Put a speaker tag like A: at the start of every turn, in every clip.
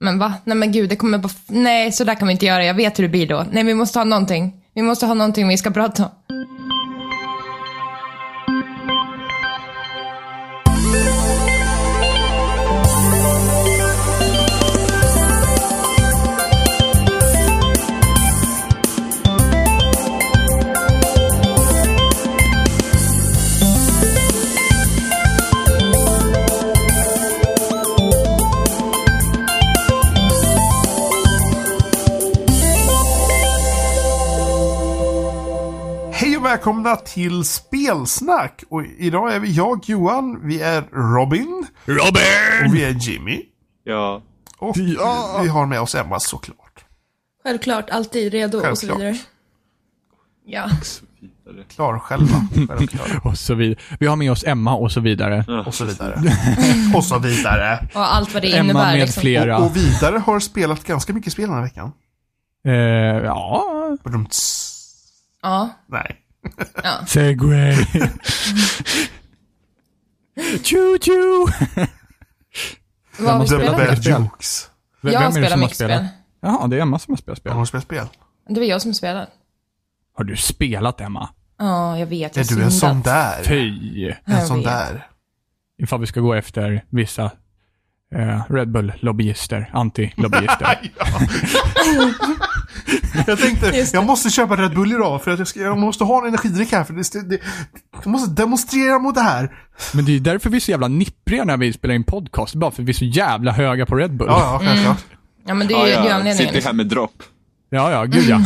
A: Men va? Nej men gud, det kommer bara... Nej, så där kan vi inte göra. Jag vet hur det blir då. Nej, vi måste ha någonting. Vi måste ha någonting vi ska prata om.
B: Välkomna till Spelsnack. Och idag är vi jag, Johan, vi är Robin
C: Robin!
B: och vi är Jimmy.
D: Ja.
B: Och
C: Ja.
B: vi har med oss Emma såklart.
A: Självklart, alltid redo och så
B: Självklart.
A: vidare. Ja.
B: Klar själva.
C: Och så vidare. Vi har med oss Emma och så vidare.
B: Och så vidare. Och så vidare.
A: Och allt vad det
C: Emma
A: innebär
C: med
A: liksom.
C: flera.
B: Och, och vidare har spelat ganska mycket spel den här veckan.
C: Eh, ja.
A: Ja.
B: Nej.
C: Segway. choo choo.
A: Vad har vi spelat?
B: Bad
C: spel?
B: Jokes.
C: Vem
A: Jag
C: är det
A: spelar
C: som har
A: mycket spel.
C: Jaha, det är Emma som har spelat
B: Har
C: spel.
B: hon spelat spel?
A: Det var jag som spelade.
C: Har du spelat Emma?
A: Ja, jag vet.
B: Är
A: Jag
B: du en sån där?
C: Fy.
B: En sån där?
C: Ifall vi ska gå efter vissa eh, Red Bull-lobbyister, anti-lobbyister.
B: Jag tänkte, jag måste köpa Red Bull idag för att jag, ska, jag måste ha en energidryck här för det, det, jag måste demonstrera mot det här.
C: Men det är därför vi är så jävla nippriga när vi spelar in podcast. Bara för att vi är så jävla höga på Red Bull.
B: Ja, ja, självklart.
A: Ja, men det är
D: Ja,
A: ju ju
D: ja.
A: anledningen.
D: Sitter här med dropp.
C: ja, ja gud ja.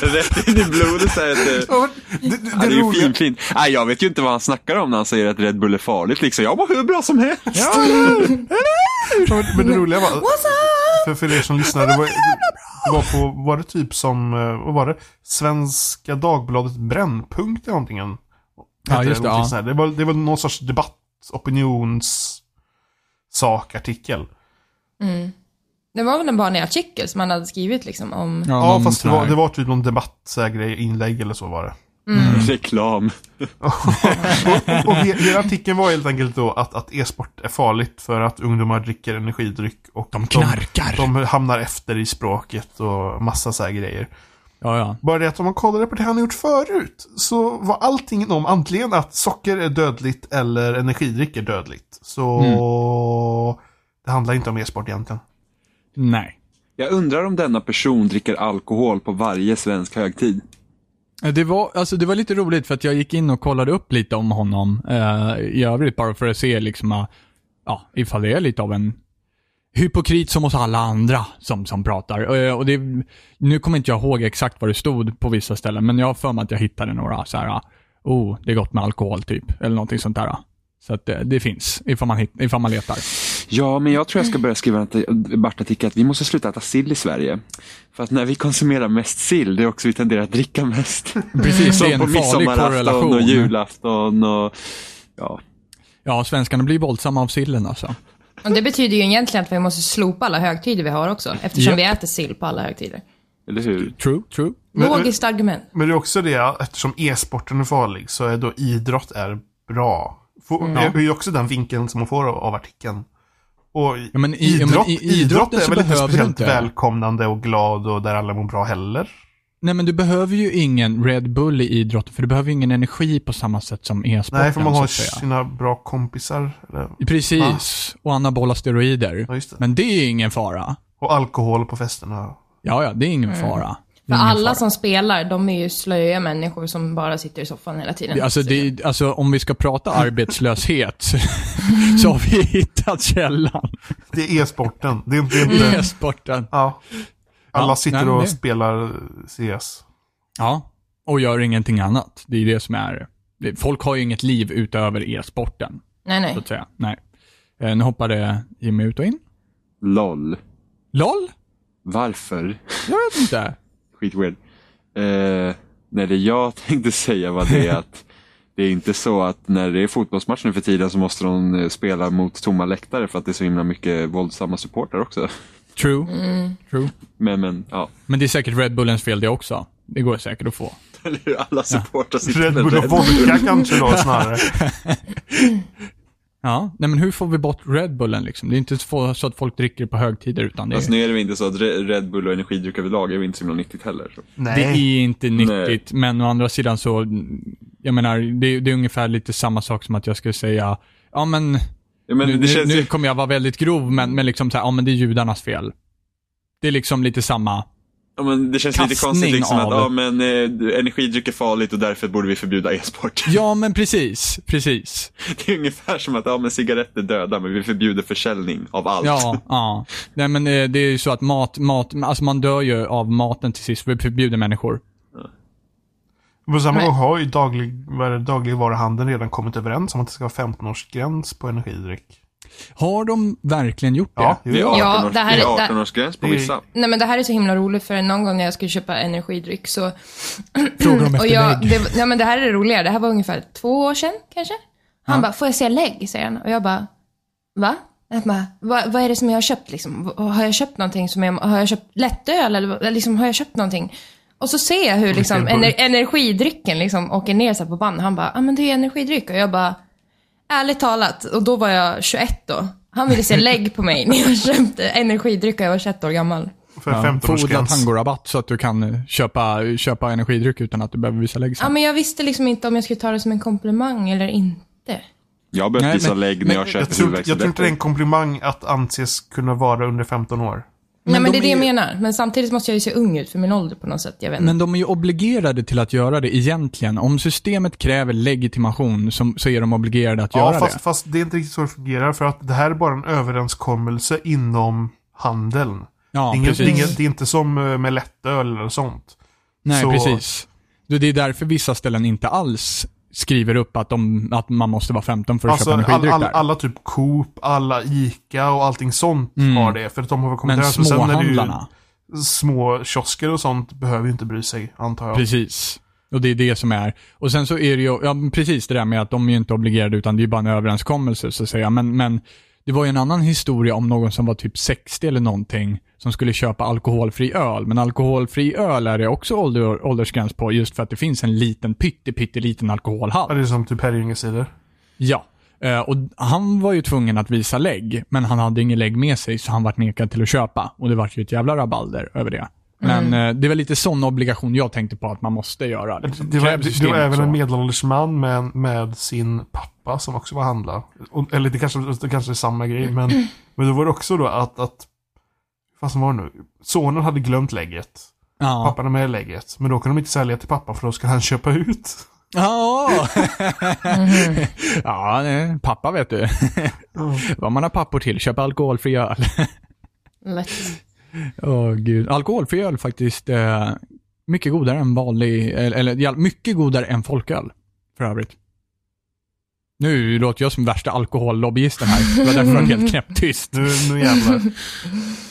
D: Rätt in i blodet så här det,
B: Ja, det, det,
D: ja,
B: det,
D: är ju
B: roliga-
D: fint, fint. Nej, jag vet ju inte vad han snackar om när han säger att Red Bull är farligt liksom. Jag var hur bra som helst.
B: Ja, men, men det roliga var, för, för er som lyssnade, det var, det var på, var det typ som, eh, vad var det? Svenska Dagbladet Brännpunkt eller någonting.
C: Ja, just det, ja.
B: det, var, det var någon sorts debatt, opinions sakartikel.
A: Det var väl en artikel som han hade skrivit liksom om...
B: Ja,
C: någon
B: fast det var, det var typ någon debatt, så här, grej, inlägg eller så var det.
D: Reklam.
B: Och he- hela artikeln var helt enkelt då att, att e-sport är farligt för att ungdomar dricker energidryck och
C: De knarkar.
B: De, de hamnar efter i språket och massa så här grejer.
C: Ja, ja.
B: Bara det att om man kollade på det han gjort förut så var allting om antingen att socker är dödligt eller energidryck är dödligt. Så det handlar inte om e-sport egentligen.
C: Nej.
D: Jag undrar om denna person dricker alkohol på varje svensk högtid.
C: Eh, det var, alltså det var lite roligt för att jag gick in och kollade upp lite om honom eh, i övrigt bara för att se liksom, ah, ja, ifall det är lite av en hypokrit som hos alla andra som, som pratar. Eh, och det, nu kommer inte jag ihåg exakt vad det stod på vissa ställen, men jag har för mig att jag hittade några så här, ah, oh, det är gott med alkohol typ, eller någonting sånt där. Ah. Så att det, det finns, ifall man, hitt, ifall man letar.
D: Ja, men jag tror jag ska börja skriva en arti- Bart-artikel att vi måste sluta äta sill i Sverige. För att när vi konsumerar mest sill, det är också vi tenderar att dricka mest.
C: Precis, det är
D: Som på
C: en farlig
D: midsommarafton
C: korrelation.
D: och julafton och ja.
C: Ja, svenskarna blir våldsamma av sillen alltså.
A: Och det betyder ju egentligen att vi måste slopa alla högtider vi har också. Eftersom
C: Japp.
A: vi äter sill på alla högtider.
D: Eller hur?
C: True, true.
B: Men-
A: Logiskt argument.
B: Men det är också det, att eftersom e-sporten är farlig så är då idrott är bra. Får,
C: Ja.
B: Det är ju också den vinkeln som man får av, av artikeln. Och
C: Ja, men i-
B: idrott,
C: ja, men i
B: idrott är
C: så
B: väl inte
C: behöver du
B: speciellt
C: inte.
B: välkomnande och glad och där alla mår bra heller.
C: Nej men du behöver ju ingen Red Bull i idrotten, för du behöver ingen energi på samma sätt som e-sporten.
B: Nej, för man har sina bra kompisar. Eller,
C: Precis, och anabola steroider.
B: ja, det.
C: Men det är ingen fara.
B: Och alkohol på festerna.
C: Ja, ja, det är ingen fara.
A: För
C: ingen
A: alla
C: fara.
A: som spelar, de är ju slöja människor som bara sitter i soffan hela tiden.
C: Alltså, det, alltså, om vi ska prata arbetslöshet så har vi hittat källan.
B: Det är e-sporten. Det är inte... Inte
C: E-sporten.
B: ja. Alla
C: Ja,
B: sitter
C: nej,
B: och
C: det-
B: spelar CS.
C: Ja, och gör ingenting annat. Det är det som är... Folk har ju inget liv utöver e-sporten,
A: Nej,
C: så
A: nej.
C: att säga. Nej. Eh, Nu hoppade Jimmy ut och in.
D: LOL.
C: LOL?
D: Varför?
C: Jag vet inte.
D: Skitweird. Eh, nej, det jag tänkte säga var det att det är inte så att när det är fotbollsmatch nu för tiden så måste de eh, spela mot tomma läktare för att det är så himla mycket våldsamma supportrar också.
C: True. True.
D: Men, men, ja.
C: Men det är säkert Red Bullens fel det också. Det går säkert att få.
D: Eller hur? Alla supportrar sitter
B: Red Bull och vodka kanske då snarare.
C: Ja, nej men hur får vi bort Red Bullen liksom? Det är inte så att folk dricker det på högtider utan det är,
D: Fast nu är det väl inte så att Re- Red Bull och energidryck överlag är väl inte så himla nyttigt heller. Så.
C: det
B: Nej.
C: är inte nyttigt, men å andra sidan så, jag menar, det, det är ungefär lite samma sak som att jag skulle säga, ja men,
D: Ja, men
C: nu,
D: det känns
C: nu,
D: ju...
C: nu kommer jag vara väldigt grov, men, men liksom så här, ja men det är judarnas fel. Det är liksom lite samma,
D: Ja, men det känns lite konstigt liksom
C: av-
D: att ja, men, eh, energidryck är farligt och därför borde vi förbjuda e-sport.
C: ja men precis, precis.
D: Det är ungefär som att ja, men cigaretter dödar men vi förbjuder försäljning av allt.
C: Ja, ja. Nej men eh, det är ju så att mat, mat, alltså man dör ju av maten till sist, vi förbjuder människor.
B: På samma gång har ju daglig, dagligvaruhandeln redan kommit överens om att det ska vara 15-årsgräns på energidryck.
C: Har de verkligen gjort det?
B: Ja,
D: Det är
B: jo.
D: 18,
A: Ja, här
D: det
A: är-
D: är 18-årsgräns på vissa.
A: Nej men det här är så himla roligt för någon gång när jag skulle köpa energidryck så...
C: Frågar de
A: och
C: efter
A: jag,
C: lägg?
A: det, ja men det här är det roliga, det här var ungefär två år sedan kanske. Han bara, får jag se lägg? säger han. Och jag bara, va? Jag bara, vad, vad är det som jag har köpt liksom? Har jag köpt någonting som jag, har jag köpt lättöl eller liksom, har jag köpt någonting? Och så ser jag hur liksom ener, energidrycken liksom åker ner så här på band. Han bara, ja ah, men det är energidryck. Och jag bara, ärligt talat, och då var jag 21 då. Han ville se lägg på mig när jag köpte energidryck och jag var 21 år gammal.
B: För
C: Ja, Fodla
B: 15-årsgräns.
C: tangorabatt så att du kan eh, köpa, köpa energidryck utan att du behöver visa lägg
A: Ja,
C: sen.
A: men jag visste liksom inte om jag skulle ta det som en komplimang eller inte.
D: Jag har börjat
C: Nej,
D: visa lägg när jag köper
B: tror, jag tror inte det är en
D: huvudvärkstabletter.
B: komplimang att anses kunna vara under 15 år.
A: Nej, men
C: de
A: det är det jag menar. Men samtidigt måste jag ju se ung ut för min ålder på något sätt. Jag vet inte.
C: Men de är ju obligerade till att göra det egentligen. Om systemet kräver legitimation som, så är de obligerade att
B: Ja,
C: göra
B: fast,
C: det.
B: fast det är inte riktigt så det fungerar. För att det här är bara en överenskommelse inom handeln.
C: Ja,
B: det, är inget,
C: precis.
B: det, är inget, det är inte som eh, med lättöl eller sånt.
C: Nej,
B: så-
C: precis. Det är därför vissa ställen inte alls skriver upp att, de, att man måste vara 15 för att
B: Alltså,
C: köpa
B: all,
C: energidryck
B: all,
C: där.
B: alla typ Coop, alla Ica och allting sånt
C: Mm.
B: har det. För att de har väl kommit
C: Men
B: det ju-
C: småhandlarna,
B: Små kiosker och sånt behöver ju inte bry sig, antar jag.
C: precis. Och det är det som är. Och sen så är det ju, ja precis det där med att de är ju inte obligerade utan det är ju bara en överenskommelse så att säga. Men, men det var ju en annan historia om någon som var typ 60 eller någonting som skulle köpa alkoholfri öl. Men alkoholfri öl är det också ålder, åldersgräns på just för att det finns en liten pytte, pytteliten
B: Ja,
C: alkoholhalt.
B: det är som typ Herrljungacider.
C: Ja. Eh, och han var ju tvungen att visa lägg, men han hade ingen lägg med sig så han vart nekad till att köpa. Och det vart ju ett jävla rabalder över det. Men eh, det var lite sån obligation jag tänkte på att man måste göra. Liksom.
B: Det var, det, det var även en medelålders man med, med sin pappa som också var handlare. Och, eller det kanske, det kanske är samma grej, men, men då var det också då att, att vad som var det nu? Sonen hade glömt lägget.
C: Ja.
B: Pappan hade med lägget. Men då kunde de inte sälja till pappa för då ska han köpa ut.
C: Ja, ja nej, pappa vet du. Vad man har pappor till, köpa alkoholfri öl.
A: Lätt.
C: Åh gud. Alkoholfri öl faktiskt eh, mycket godare än vanlig, eller, eller ja, mycket godare än folköl. För övrigt. Nu låter jag som värsta alkohollobbyisten här. Det var därför jag var helt knäpptyst.
B: Nu, nu jävlar.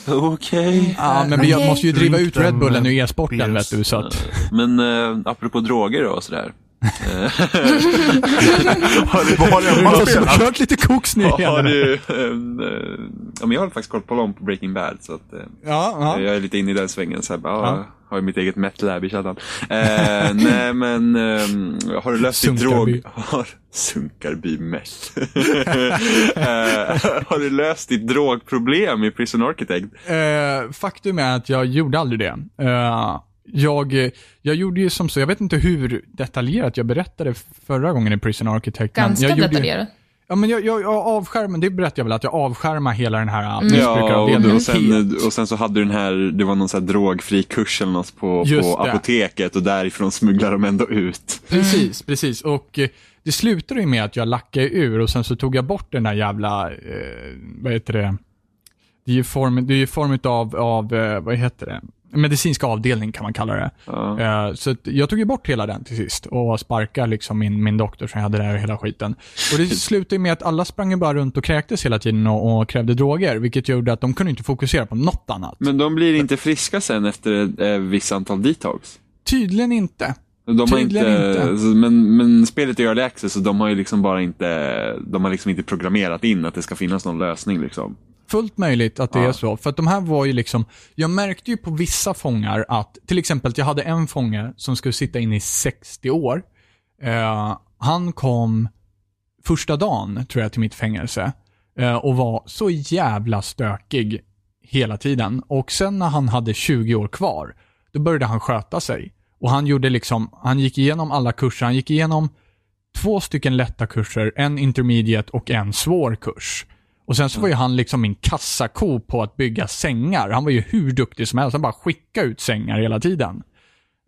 D: Okej.
C: Ja, men vi
A: Okej.
C: måste ju driva ut Red
B: en,
C: Bullen
B: eh,
C: ur e-sporten vet du, så att...
D: Men eh, apropå droger och sådär. Eh,
B: Vad har jag bara spelat?
C: Kört lite koks nu
D: har du, ehm, eh, ja, men jag har faktiskt kollat på lång på Breaking Bad så att eh,
C: Ja, ja.
D: jag är lite inne i den svängen. Så här, bara,
C: Ja.
D: Har ju mitt eget metlab i källaren. Eh, nej men, ehm, har du löst ditt drog... Har, Sunkarby met. eh, har du löst ditt drogproblem i Prison Architect?
C: Eh, faktum är att jag gjorde aldrig det. Eh, jag, jag gjorde ju som så, jag vet inte hur detaljerat jag berättade förra gången i Prison Architect. men
A: Ganska detaljerat.
C: Ja, men jag, jag, jag avskärmar, det berättade jag väl, att jag avskärmar hela den här
D: Ja, och,
C: missbrukaravdelningen
D: och, sen, och sen så hade du den här, det var någon så drogfri kurs eller något på,
C: Just
D: på
C: det.
D: apoteket och därifrån smugglar de ändå ut.
C: Precis, precis. Och eh, det slutade ju med att jag lackade ur och sen så tog jag bort den där jävla, eh, vad heter det? Det är ju form, det är ju form av, av, eh, vad heter det? Medicinska avdelning kan man kalla det. Eh, Så jag tog ju bort hela den till sist och sparkade liksom min, min doktor som jag hade där och hela skiten. Och det slutade med att alla sprang bara runt och kräktes hela tiden och, och krävde droger, vilket gjorde att de kunde inte fokusera på något annat.
D: Men de blir inte friska sen efter ett eh, visst antal detox.
C: Tydligen inte.
D: De har
C: Tydligen
D: inte,
C: inte.
D: så- Men, men spelet är early access och de har ju liksom bara inte, de har liksom inte programmerat in att det ska finnas någon lösning liksom.
C: Fullt möjligt att det
D: Ja.
C: är så. För att de här var ju liksom, jag märkte ju på vissa fångar att, till exempel att jag hade en fånge som skulle sitta inne i 60 år. Eh, han kom första dagen, tror jag, till mitt fängelse. Eh, och var så jävla stökig hela tiden. Och sen när han hade 20 år kvar, då började han sköta sig. Och han gjorde liksom, han gick igenom alla kurser, han gick igenom två stycken lätta kurser, en intermediate och en svår kurs. Och sen så var ju han liksom min kassako på att bygga sängar. Han var ju hur duktig som helst, han bara skickade ut sängar hela tiden.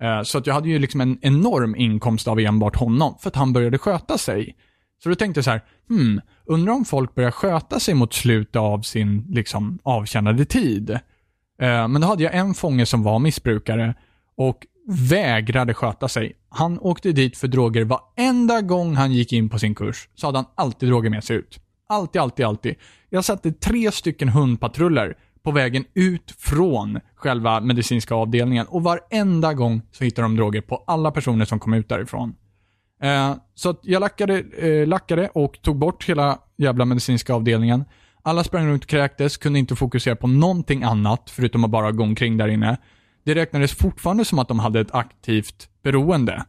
C: Eh, Så att jag hade ju liksom en enorm inkomst av enbart honom, för att han började sköta sig. Så då tänkte jag så här, hmm, undrar om folk börjar sköta sig mot slutet av sin liksom avtjänade tid. Eh, Men då hade jag en fånge som var missbrukare och vägrade sköta sig. Han åkte dit för droger varenda gång han gick in på sin kurs. Så hade han alltid droger med sig ut. Alltid, alltid, alltid. Jag satte tre stycken hundpatruller på vägen ut från själva medicinska avdelningen och varenda gång så hittade de droger på alla personer som kom ut därifrån. Eh, så att jag lackade, eh, lackade och tog bort hela jävla medicinska avdelningen. Alla sprang runt och kräktes, kunde inte fokusera på någonting annat förutom att bara gå omkring där inne. Det räknades fortfarande som att de hade ett aktivt beroende.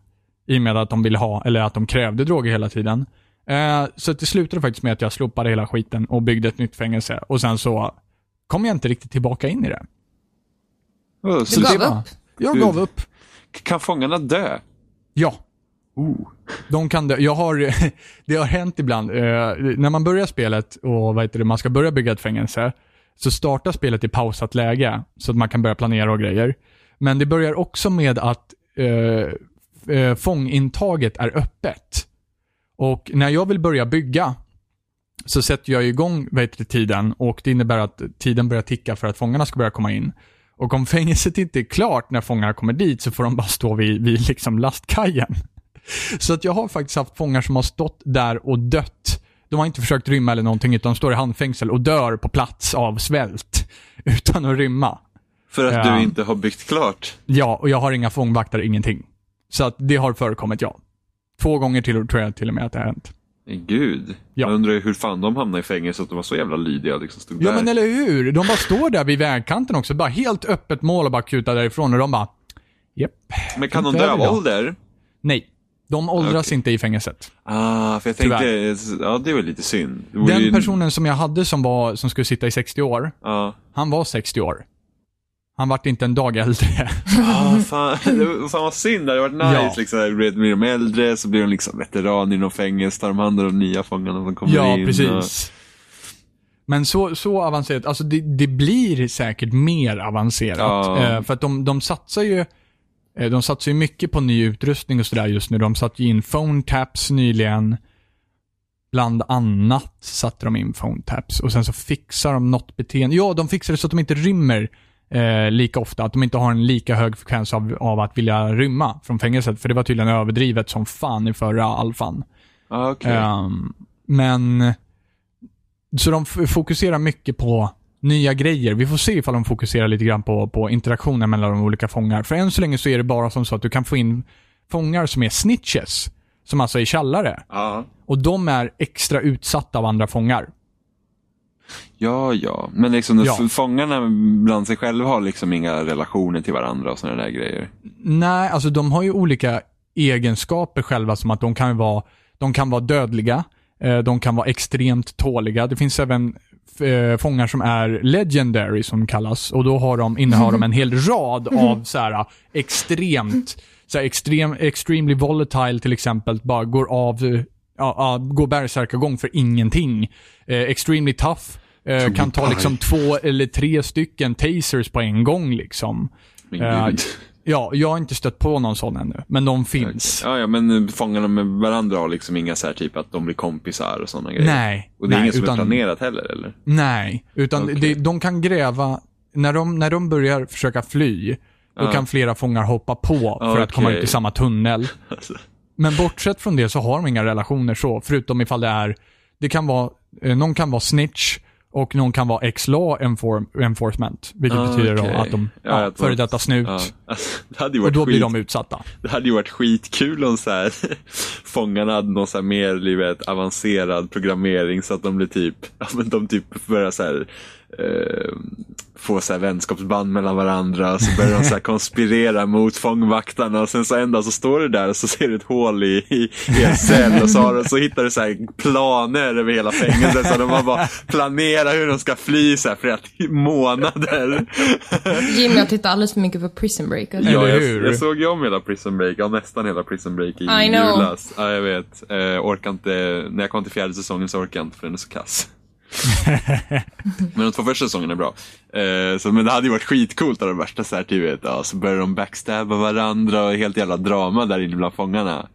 C: I och med att de ville ha, eller att de krävde droger hela tiden. Eh, så det slutade faktiskt med att jag slopade hela skiten och byggde ett nytt fängelse. Och sen så kom jag inte riktigt tillbaka in i det.
D: Oh,
A: Du
D: så
A: gav
D: det,
A: upp?
C: Jag gav upp.
D: kan fångarna dö?
C: Ja,
D: Oh.
C: de kan dö. Jag har, det har hänt ibland. Eh, när man börjar spelet och vad heter det, man ska börja bygga ett fängelse, så startar spelet i pausat läge, så att man kan börja planera och grejer. Men det börjar också med att eh, eh, fångintaget är öppet. Och när jag vill börja bygga, så sätter jag igång det, tiden och det innebär att tiden börjar ticka för att fångarna ska börja komma in. Och om fängelset inte är klart när fångarna kommer dit så får de bara stå vid, vid liksom lastkajen. Så att jag har faktiskt haft fångar som har stått där och dött. De har inte försökt rymma eller någonting, utan de står i handfängsel och dör på plats av svält. Utan att rymma.
D: För att
C: Ja.
D: du inte har byggt klart?
C: Ja, och jag har inga fångvakter, ingenting. Så att det har förekommit, ja. Två gånger till tror jag till och med att det har hänt.
D: Gud.
C: Ja.
D: Jag undrar hur fan de hamnade i fängelse att de var så jävla lydiga liksom stod
C: Ja
D: där.
C: men eller hur? De bara står där vid vägkanten också, bara helt öppet mål och bara kutar därifrån och de bara Japp.
D: Men kan de dö av ålder?
C: Nej. De åldras
D: Okej.
C: inte i fängelset.
D: Ah, för jag tänkte, ja det var lite synd. Vore
C: Den
D: ju-
C: personen som jag hade som, var, som skulle sitta i 60 år,
D: Ja.
C: han var 60 år. Han vart inte en dag äldre.
D: Ah, fan, det var, fan vad synd, det hade varit nice.
C: Ja.
D: Liksom, blir de äldre, så blir de liksom veteraner i någon fängelse, tar de hand om de nya fångarna som kommer
C: ja,
D: in.
C: precis. Men så, så avancerat, alltså det, det blir säkert mer avancerat.
D: Ja.
C: Eh, för att de, de satsar ju eh, de satsar ju mycket på ny utrustning och sådär just nu. De satte ju in phone taps nyligen. Bland annat satte de in phone taps och sen så fixar de något beteende. Ja, de fixar det så att de inte rymmer eh, lika ofta. Att de inte har en lika hög frekvens av, av att vilja rymma från fängelset. För det var tydligen överdrivet som fan i förra alfan.
D: Ah, okej.
C: Ehm, men, så de fokuserar mycket på nya grejer. Vi får se ifall de fokuserar lite grann på, på interaktionen mellan de olika fångar. För än så länge så är det bara som så att du kan få in fångar som är snitches. Som alltså är tjallare.
D: Ja.
C: Och de är extra utsatta av andra fångar.
D: Ja, ja. Men liksom
C: Ja.
D: fångarna bland sig själva har liksom inga relationer till varandra och sådana där grejer.
C: Nej, alltså de har ju olika egenskaper själva som att de kan vara, de kan vara dödliga, eh, de kan vara extremt tåliga. Det finns även eh, fångar som är legendary som kallas och då har de, innehar de en hel rad av så här extremt, så här extrem, extremely volatile till exempel, bara går av, eh, ja, ja, går bärsärkagång för ingenting. Eh, extremely tough, eh, kan ta liksom två eller tre stycken tasers på en gång liksom. Eh. Ja, jag har inte stött på någon sån ännu, men de finns.
D: Ja, ja, men fångarna med varandra har liksom inga så här typ att de blir kompisar och sådana grejer.
C: Nej.
D: Och det är
C: nej,
D: inget som
C: utan,
D: är planerat heller, eller?
C: Nej, utan
D: Okej.
C: det, de kan gräva, när de, när de börjar försöka fly, då
D: Ja.
C: kan flera fångar hoppa på för att komma ut i samma tunnel. Men bortsett från det så har de inga relationer så, förutom ifall det är, det kan vara, eh, någon kan vara snitch och någon kan vara ex-law enfor, enforcement. Vilket
D: Ah,
C: betyder då
D: okej.
C: att de,
D: Ja,
C: ja, före detta snut.
D: ja. Alltså, det hade ju
C: Och
D: varit
C: då blir
D: skit,
C: de utsatta.
D: Det hade ju varit skitkul om så här, fångarna hade någon så här mer livet, avancerad programmering så att de blir typ, ja men de typ börjar så här eh, få så här vänskapsband mellan varandra. Och så börjar de så här konspirera mot fångvaktarna och sen så en dag så står du där och så ser du ett hål i, i, i en cell och så, har, så hittar du så här planer över hela fängelset. Så de har bara planerat hur de ska fly så här flera månader.
A: Jimmy har tittat alldeles för mycket på Prison Break. Alltså.
C: Ja.
D: Ja,
C: Eller
D: jag, jag såg ju om hela Prison Break, ja nästan hela Prison Break i
A: I
D: julas. Ja, jag vet. Eh, orkar inte, när jag kom till fjärde säsongen så orkar jag inte för den är så kass. men de två första säsongerna är bra. Eh, så, men det hade ju varit skitcoolt av de värsta så här, typ, vet, ja, så börjar de backstabba varandra och helt jävla drama där inne bland fångarna.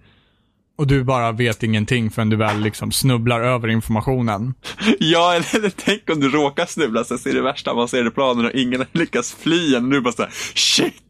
C: Och du bara vet ingenting förrän du väl liksom snubblar över informationen.
D: Ja, eller, eller tänk om du råkar snubbla så ser det värsta avancerade planen och ingen har lyckats fly än du bara såhär, shit!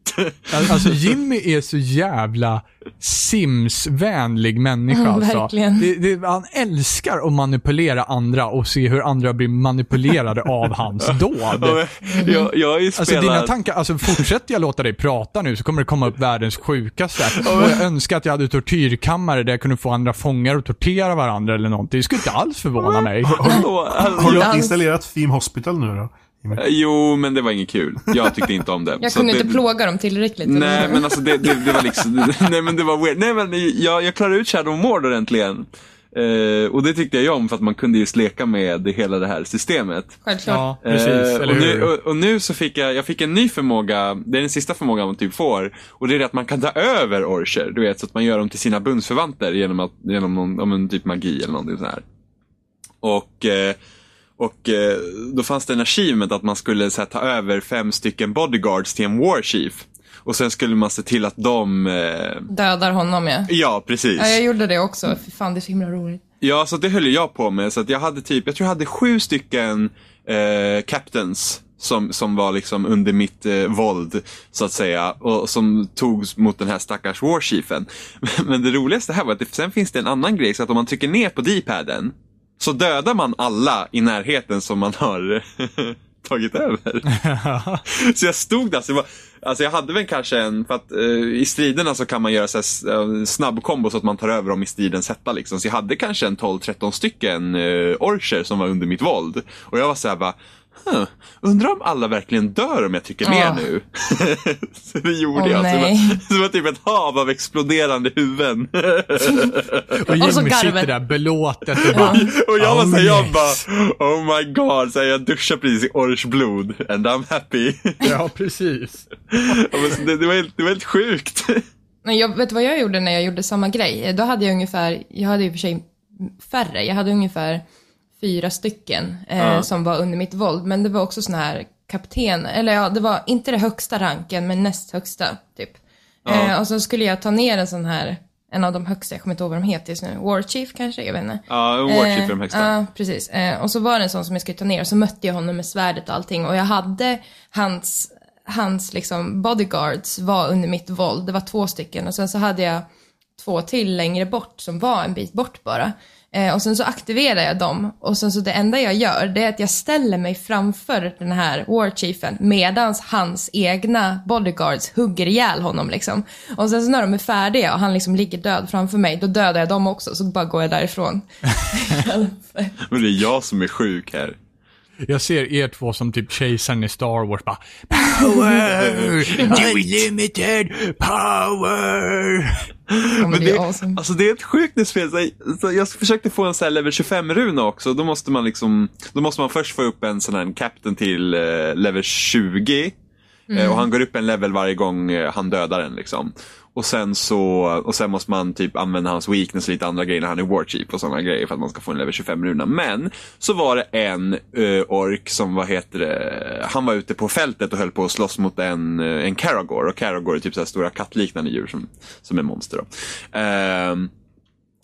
C: Al- Alltså Jimmy är så jävla Sims-vänlig människa
A: Mm,
C: alltså.
A: verkligen.
C: Det, det, han älskar att manipulera andra och se hur andra blir manipulerade av hans dåd.
D: Ja, Jag, jag har ju
C: Alltså
D: spelat...
C: dina tankar, alltså fortsätter jag låta dig prata nu så kommer det komma upp världens sjukaste. Och jag önskar att jag hade tortyrkammare där jag kunde få andra fångar att tortera varandra eller någonting. Det skulle inte alls förvåna mig.
D: Hallå.
B: Har du
A: Ja.
B: installerat Theme Hospital nu då? Jimmy?
D: Jo, men det var inget kul. Jag tyckte inte om det.
A: Jag
D: Så
A: kunde
D: det,
A: inte plåga dem tillräckligt.
D: Nej, men alltså det, det, det var liksom, nej men det var weird. Nej men jag, jag klarade ut Shadow Mord äntligen. Eh, och det tyckte jag om för att man kunde just leka med hela det här systemet.
A: Självklart.
C: Ja, precis.
D: Eh, och, nu, och, och nu så fick jag, jag fick en ny förmåga, det är den sista förmågan man typ får. Och det är det att man kan ta över orcher, du vet, så att man gör dem till sina bundsförvanter genom, att, genom någon, om en typ magi eller någonting så här. Och, eh, och eh, då fanns det en achievement att man skulle här, ta över fem stycken bodyguards till en war chief. Och sen skulle man se till att de, eh,
A: Dödar honom ja.
D: ja precis.
A: Ja, jag gjorde det också. Fy fan, det är så himla roligt.
D: Ja, så det höll jag på med. Så att jag hade typ, jag tror jag hade sju stycken eh, captains som, som var liksom under mitt eh, våld, så att säga. Och som togs mot den här stackars warchiefen. Men det roligaste här var att det, sen finns det en annan grej, så att om man trycker ner på D-paden så dödar man alla i närheten som man har tagit över. så jag stod där, så var, alltså jag hade väl kanske en, för att eh, i striderna så kan man göra så här, uh, snabbkombo så att man tar över dem i stridens hetta liksom. Så jag hade kanske en 12-13 stycken uh, orcher som var under mitt våld. Och jag var så här bara, huh, undrar om alla verkligen dör om jag trycker ner
A: Ja.
D: nu? så det gjorde
A: Åh,
D: jag. Så det,
A: nej.
D: var, det var typ ett hav av exploderande huvuden.
C: Och
A: Och så
C: Jimmy sitter
A: garven.
C: där belåtet och bara,
D: Och jag var
C: Oh,
D: såhär, jag bara, oh my god, så här, jag duschar precis i orchblod and I'm happy.
C: ja precis.
D: Det, det, var helt, det var helt sjukt.
A: Men jag, vet du vad jag gjorde när jag gjorde samma grej? Då hade jag ungefär, jag hade i och för sig färre, jag hade ungefär fyra stycken eh, som var under mitt våld. Men det var också såna här kapten, eller ja, det var inte det högsta ranken, men näst högsta typ. Eh, och så skulle jag ta ner en sån här, en av de högsta, jag kommer inte ihåg vad de heter just nu, War Chief kanske, jag vet inte.
D: Ja, Warchief är de högsta.
A: Ja, precis. Eh, och så var det en sån som jag skulle ta ner och så mötte jag honom med svärdet och allting och jag hade hans, hans liksom bodyguards var under mitt våld, det var två stycken och sen så hade jag två till längre bort som var en bit bort bara. Eh, och sen så aktiverar jag dem och sen så det enda jag gör det är att jag ställer mig framför den här warchiefen medans hans egna bodyguards hugger ihjäl honom liksom. Och sen så när de är färdiga och han liksom ligger död framför mig, då dödar jag dem också så bara går jag därifrån.
D: Men det är jag som är sjuk här.
C: Jag ser er två som typ kejsaren i Star Wars bara Power! Unlimited power!
A: kommer
D: Men det,
A: awesome.
D: alltså det är ett sjukt spel. Så, så jag försökte få en sån här level 25-runa också. Då måste man liksom, då måste man först få upp en sån här captain till eh, level 20. Eh, och han går upp en level varje gång eh, han dödar en liksom. Och sen så, och sen måste man typ använda hans weakness och lite andra grejer när han är warchief och sådana grejer för att man ska få en level 25-runa. Men så var det en uh, ork som, vad heter det, han var ute på fältet och höll på att slåss mot en, eh, en Karagor. Och Karagor är typ så här stora kattliknande djur som, som är monster då. Uh,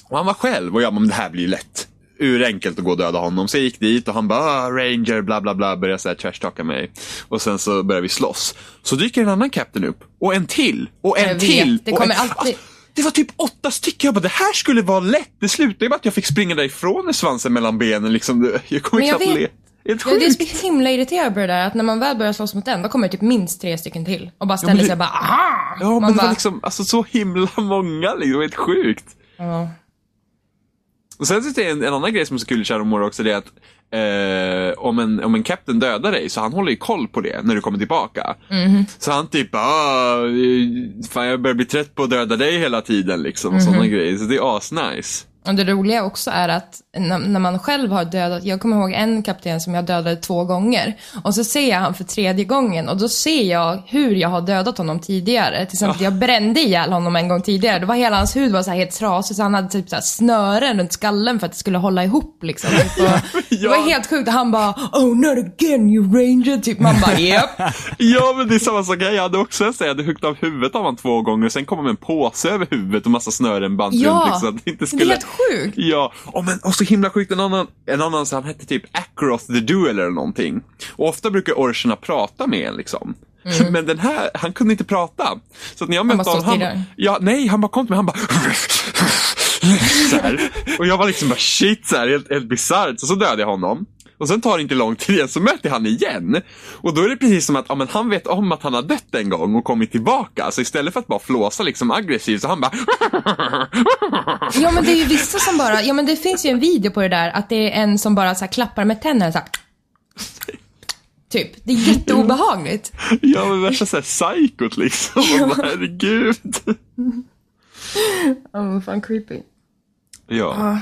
D: och han var själv och jag men det här blir ju lätt. Urenkelt att gå och döda honom. Så jag gick dit och han bara, ah, ranger, bla bla bla, började såhär trashtalka mig. Och sen så började vi slåss. Så dyker en annan captain upp. Och en till. Och en
A: vet,
D: till.
A: det kommer
D: en...
A: alltid-
D: Alltså, det var typ åtta stycken. Jag bara, det här skulle vara lätt. Det slutade ju med att jag fick springa därifrån med svansen mellan benen. Liksom. Jag kommer knappt
A: vet.
D: le. Helt
A: Ja, det är
D: sjukt.
A: så himla irriterande på det där att när man väl börjar slåss mot en, då kommer det typ minst tre stycken till. Och bara ställer
D: men det-
A: sig och bara aha!
D: Ja, men
A: man
D: det var
A: bara,
D: liksom alltså, så himla många. Liksom. Helt sjukt.
A: ja.
D: Och sen så är det en, en annan grej som är så kul i Shadow också, det är att eh, om, en, om en captain dödar dig, så han håller ju koll på det när du kommer tillbaka. Så han typ ah, eh, fan jag börjar bli trött på att döda dig hela tiden liksom och sådana grejer. Så det är asnice.
A: Och det roliga också är att när, när man själv har dödat, jag kommer ihåg en kapten som jag dödade två gånger. Och så ser jag han för tredje gången och då ser jag hur jag har dödat honom tidigare. Till exempel jag brände ihjäl honom en gång tidigare. Det var hela hans hud var så här helt trasig så han hade typ så här snören runt skallen för att det skulle hålla ihop liksom. Typ. Och Det var helt sjukt och han bara Oh not again you ranger. Typ man bara japp.
D: Ja men det är samma sak. Jag hade också en jag hade huggit av huvudet av honom två gånger och sen kom han med en påse över huvudet och massa snörenband
A: Ja,
D: runt liksom, att det inte skulle...
A: sjukt.
D: Ja, och, men, och så himla sjukt, en annan, en annan så han hette typ Akroth the Duel eller någonting. Och ofta brukar orcherna prata med en liksom. Men den här, han kunde inte prata. Så när jag mötte
A: Mm.
D: honom, han,
A: där.
D: ja, nej, han bara kom till mig, han bara så här. Och jag var liksom bara shit, så här, helt, helt bisarrt. Så så dödade jag honom. Och sen tar det inte lång tid igen, så möter han igen. Och då är det precis som att ja, men han vet om att han har dött en gång och kommit tillbaka. Så istället för att bara flåsa liksom aggressivt, så han bara
A: Ja men det är ju vissa som bara, ja men det finns ju en video på det där att det är en som bara så klappar med tänderna så här. Typ. Det är jätteobehagligt.
D: Ja men värsta såhär psykot liksom. Bara, herregud.
A: Ja men fan creepy.
D: Ja.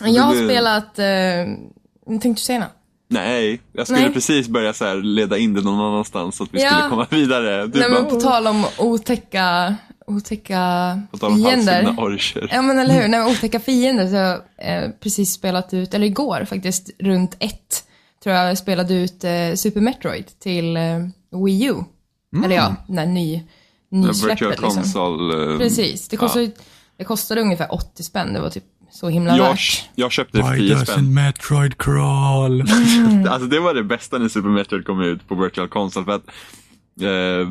A: Jag har spelat, eh, tänkte du säga något?
D: Nej, jag skulle
A: Nej.
D: precis börja så leda in det någon annanstans så att vi
A: Ja.
D: skulle komma vidare. Du
A: Nej
D: bara,
A: men på tal om otäcka, otäcka
D: på tal om
A: fiender.
D: orcher.
A: Ja men eller hur, nej men otäcka fiender så har jag eh, precis spelat ut, eller igår faktiskt, runt ett, tror jag spelade ut eh, Super Metroid till eh, Wii U. Eller ja, den där ny,
D: Virtual
A: nysläppet liksom.
D: console. eh,
A: Precis, det kostade, det kostade ungefär 80 spänn, det var typ så himla
D: Jag,
A: värt.
D: jag köpte det för
C: Why
D: 10
C: doesn't
D: spänn.
C: Metroid crawl?
D: Alltså det var det bästa när Super Metroid kom ut på Virtual Console. För att, eh,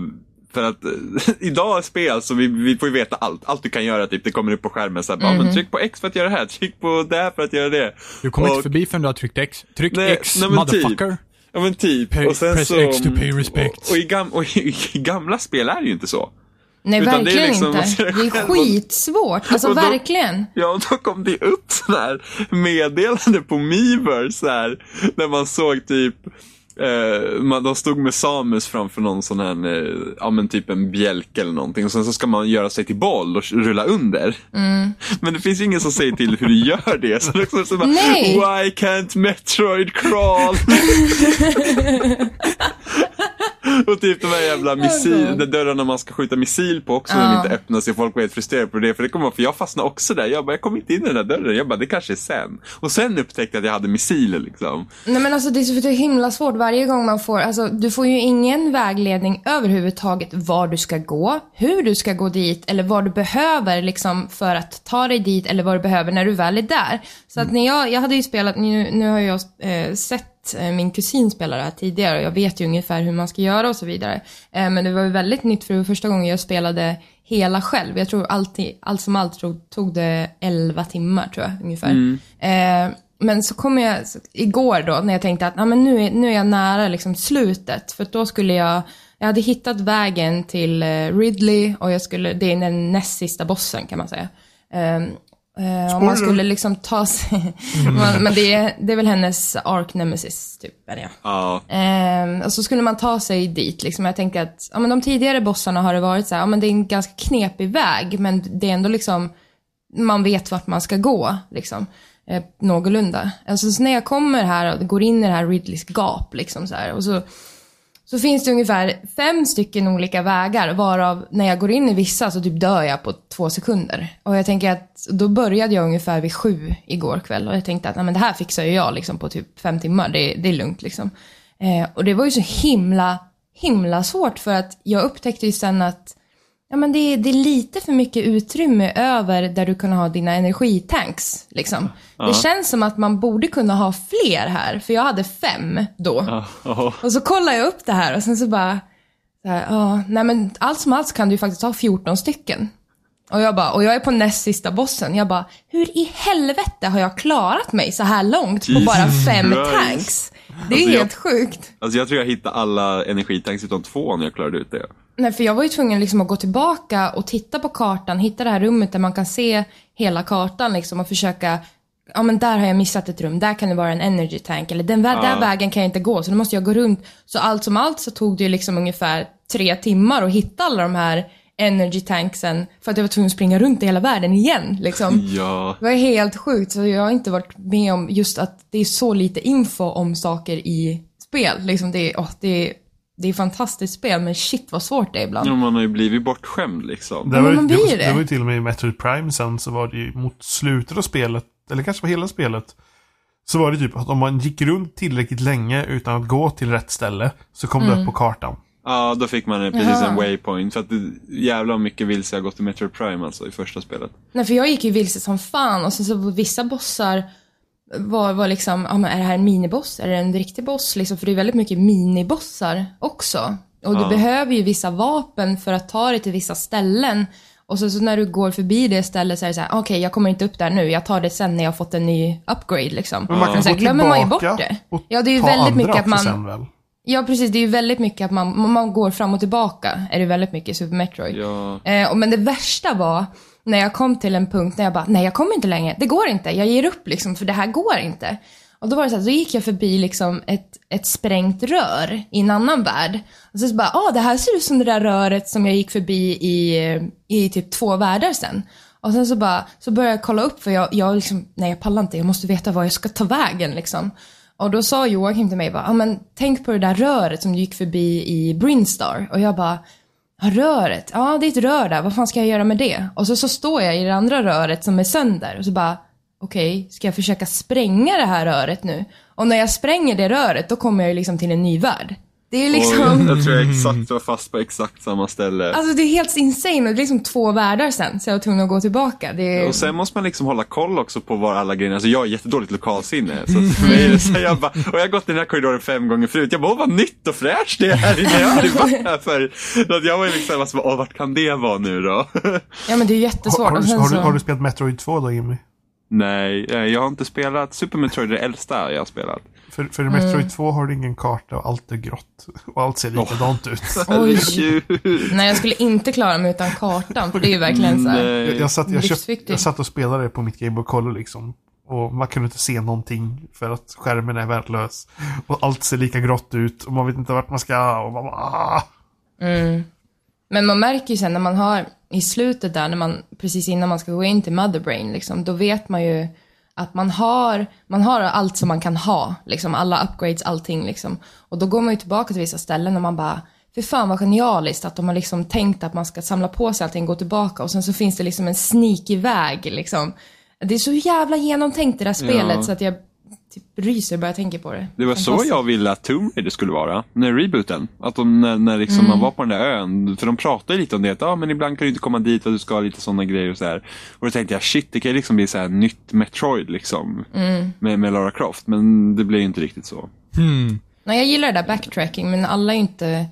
D: för att idag är spel så vi, vi får ju veta allt. Allt du kan göra, typ, det kommer upp på skärmen. Så här, bara,
A: Mhm.
D: men tryck på X för att göra det här, tryck på det här för att göra det.
C: Du kommer
D: Och-
C: inte förbi förrän du har tryckt X. Tryck
D: Nej,
C: X,
D: nej, typ.
C: motherfucker.
D: Ja men typ.
C: Pay-
D: och sen
C: press
D: så,
C: X to pay respect.
D: Och, och, i gam, och i, i gamla spel är det ju inte så.
A: Nej,
D: Utan det
A: verkligen
D: liksom-
A: inte. Det
D: det
A: är skitsvårt. Alltså
D: Och då-
A: verkligen.
D: Ja, och då kom det upp sån här meddelande på Miiverse så här, där man såg typ Eh, man, de stod med Samus framför någon sån här, eh, ja men typ en bjälke eller någonting och sen så ska man göra sig till boll och rulla under.
A: Mm.
D: Men det finns ingen som säger till hur du gör det. Så det är också så bara,
A: Nej.
D: Why can't Metroid crawl? och typ de här jävla missil, de dörrarna man ska skjuta missil på också,
A: Ja.
D: de inte öppnas. Folk var helt frustrerade på det. För det kommer för jag fastnade också där. Jag bara, jag kom inte in i den där dörren. Jag bara, det kanske är sen. Och sen upptäckte jag att jag hade missiler liksom.
A: Nej men alltså det är så himla svårt varje gång man får, alltså du får ju ingen vägledning överhuvudtaget var du ska gå, hur du ska gå dit eller vad du behöver liksom för att ta dig dit eller vad du behöver när du väl är där. Så att när jag, jag hade ju spelat, nu, nu har jag eh, sett eh, min kusin spela det här tidigare och jag vet ju ungefär hur man ska göra och så vidare. Eh, men det var ju väldigt nytt för det var första gången jag spelade hela själv. Jag tror alltid, allt som allt tog, det 11 timmar tror jag ungefär. Eh, men så kom jag, igår då, när jag tänkte att men nu, är, nu är jag nära liksom slutet. För då skulle jag, jag hade hittat vägen till Ridley och jag skulle, det är den näst sista bossen kan man säga. Um, uh, om man skulle liksom ta sig, men, men det, är, det är väl hennes ark nemesis typ, det
D: Ja.
A: Ehm, och så skulle man ta sig dit liksom. Jag tänker att, ja men de tidigare bossarna har det varit så här, ja men det är en ganska knepig väg, men det är ändå liksom, man vet vart man ska gå liksom. Eh, någorlunda. Alltså så när jag kommer här och går in i det här Ridleys gap liksom så här, och så så finns det ungefär fem stycken olika vägar varav när jag går in i vissa så typ dör jag på två sekunder. Och jag tänker att då började jag ungefär vid sju igår kväll och jag tänkte att nej, men det här fixar ju jag liksom på typ fem timmar, det, det är lugnt liksom. Eh, och det var ju så himla, himla svårt för att jag upptäckte ju sen att ja, men det, är, det är lite för mycket utrymme över där du kan ha dina energitanks. Liksom. Det känns som att man borde kunna ha fler här, för jag hade fem då.
D: Ja.
A: Och så kollar jag upp det här och sen så bara, så här, ja, nej men allt som allt kan du faktiskt ha 14 stycken. Och jag bara, och jag är på näst sista bossen. Jag bara, hur i helvete har jag klarat mig så här långt på bara
D: Jesus
A: fem
D: Christ.
A: tanks? Det är
D: Alltså, jag-
A: helt sjukt.
D: Alltså jag tror jag hittade alla energitanks utom två när jag klarade ut det.
A: Nej, för jag var ju tvungen liksom att gå tillbaka och titta på kartan, hitta det här rummet där man kan se hela kartan liksom och försöka ja men där har jag missat ett rum, där kan det vara en energy tank, eller den vä- där vägen kan jag inte gå, så då måste jag gå runt. Så allt som allt så tog det ju liksom ungefär tre timmar att hitta alla de här energy tanksen, för att jag var tvungen att springa runt i hela världen igen. Liksom.
D: Ja.
A: Det var helt sjukt, så jag har inte varit med om just att det är så lite info om saker i spel. Liksom det, är, åh, det, är, det är fantastiskt spel, men shit vad svårt det är ibland.
D: Ja, man har ju blivit bortskämd liksom.
B: Det var, ju-
A: man
B: det,
A: blir
B: var,
A: det.
B: det var ju till och med i Metroid Prime sen så var det ju mot slutet av spelet, eller kanske var hela spelet, så var det typ att om man gick runt tillräckligt länge utan att gå till rätt ställe så kom
A: Mm.
B: det upp på kartan.
D: Ja, då fick man precis
A: Jaha.
D: en waypoint. Så att det, jävlar mycket vilse jag gått i Metro Prime alltså i första spelet.
A: Nej, för jag gick ju vilse som fan och sen så var vissa bossar var, var liksom, ja är det här en miniboss? Är det en riktig boss? Liksom, för det är väldigt mycket minibossar också. Och du
D: Ja.
A: behöver ju vissa vapen för att ta dig till vissa ställen. Och så, så när du går förbi det stället så är det så här, okej jag kommer inte upp där nu, jag tar det sen när jag har fått en ny upgrade liksom.
B: Men man kan
A: så
B: gå
A: glömmer man ju bort det. Ja, det är ju väldigt mycket att man...
B: sen väl?
A: Ja, precis. Det är ju väldigt mycket att man, man- går fram och tillbaka. Är det väldigt mycket i Super Metroid.
D: Ja.
A: Eh, och men det värsta var när jag kom till en punkt när jag bara, nej jag kommer inte längre. Det går inte. Jag ger upp liksom, för det här går inte. Och då var det så här, då gick jag förbi liksom ett, ett sprängt rör i en annan värld. Och så, så bara, ah det här ser ut som det där röret som jag gick förbi i, i typ två världar sen. Och sen så bara, så började jag kolla upp för jag, jag liksom, nej jag pallar inte, jag måste veta var jag ska ta vägen liksom. Och då sa Joakim till mig bara, ah, men tänk på det där röret som du gick förbi i Brinstar. Och jag bara, Ja, röret. Ja, det är ett rör där. Vad fan ska jag göra med det? Och så, så står jag i det andra röret som är sönder och så bara, okej, ska jag försöka spränga det här röret nu? Och när jag spränger det röret, då kommer jag ju liksom till en ny värld. Det är liksom,
D: Och jag tror jag exakt var fast på exakt samma ställe.
A: alltså det är helt insane och det är liksom två världar sen, så jag var tvungen att gå tillbaka. Det är,
D: Och sen måste man liksom hålla koll också på var alla grejerna, alltså jag har jättedåligt lokalsinne. Så för mig är det så här, jag bara, och jag har gått i den här korridoren fem gånger förut. Jag bara, åh vad nytt och fräscht det är här inne. Jag har aldrig varit här förr. Så att jag var ju liksom, alltså, åh vart kan det vara nu då?
A: ja men det är
B: Har,
A: jättesvårt.
B: har, du,
A: sen
B: har, du,
A: så-
B: har du spelat Metroid 2 då Jimmy?
D: Nej, eh, jag har inte spelat Super Metroid, det äldsta jag har spelat.
B: För, för i
A: Mm.
B: Metroid 2 har du ingen karta och allt är grått. Och allt ser likadant ut.
A: Oj. Nej, jag skulle inte klara mig utan kartan, för det är ju verkligen så här.
B: Jag, jag, satt, jag, köpt, jag satt och spelade på mitt Game Boy Color liksom. Och man kunde inte se någonting för att skärmen är värdelös. Och allt ser lika grått ut och man vet inte vart man ska. Och man bara, ah.
A: Men man märker ju sen när man har i slutet där, när man, precis innan man ska gå in till Motherbrain, liksom, då vet man ju att man har, man har allt som man kan ha, liksom, alla upgrades, allting liksom. Och då går man ju tillbaka till vissa ställen och man bara, för fan vad genialiskt att de har liksom tänkt att man ska samla på sig allting, gå tillbaka och sen så finns det liksom en sneaky väg liksom. Det är så jävla genomtänkt det där spelet
D: Ja.
A: så att jag typ ryser bara jag tänker på det.
D: Det var så jag ville att Tomb Raider skulle vara, när rebooten. Att de, när, när liksom man var på den där ön, för de pratade ju lite om det, att ah, men ibland kan du inte komma dit för att du ska ha lite sådana grejer och så här. Och då tänkte jag, shit, det kan ju liksom bli så här nytt Metroid liksom. Med, med Lara Croft, men det blev ju inte riktigt så.
C: Hmm.
A: Nej, jag gillar det där backtracking, men alla är ju inte,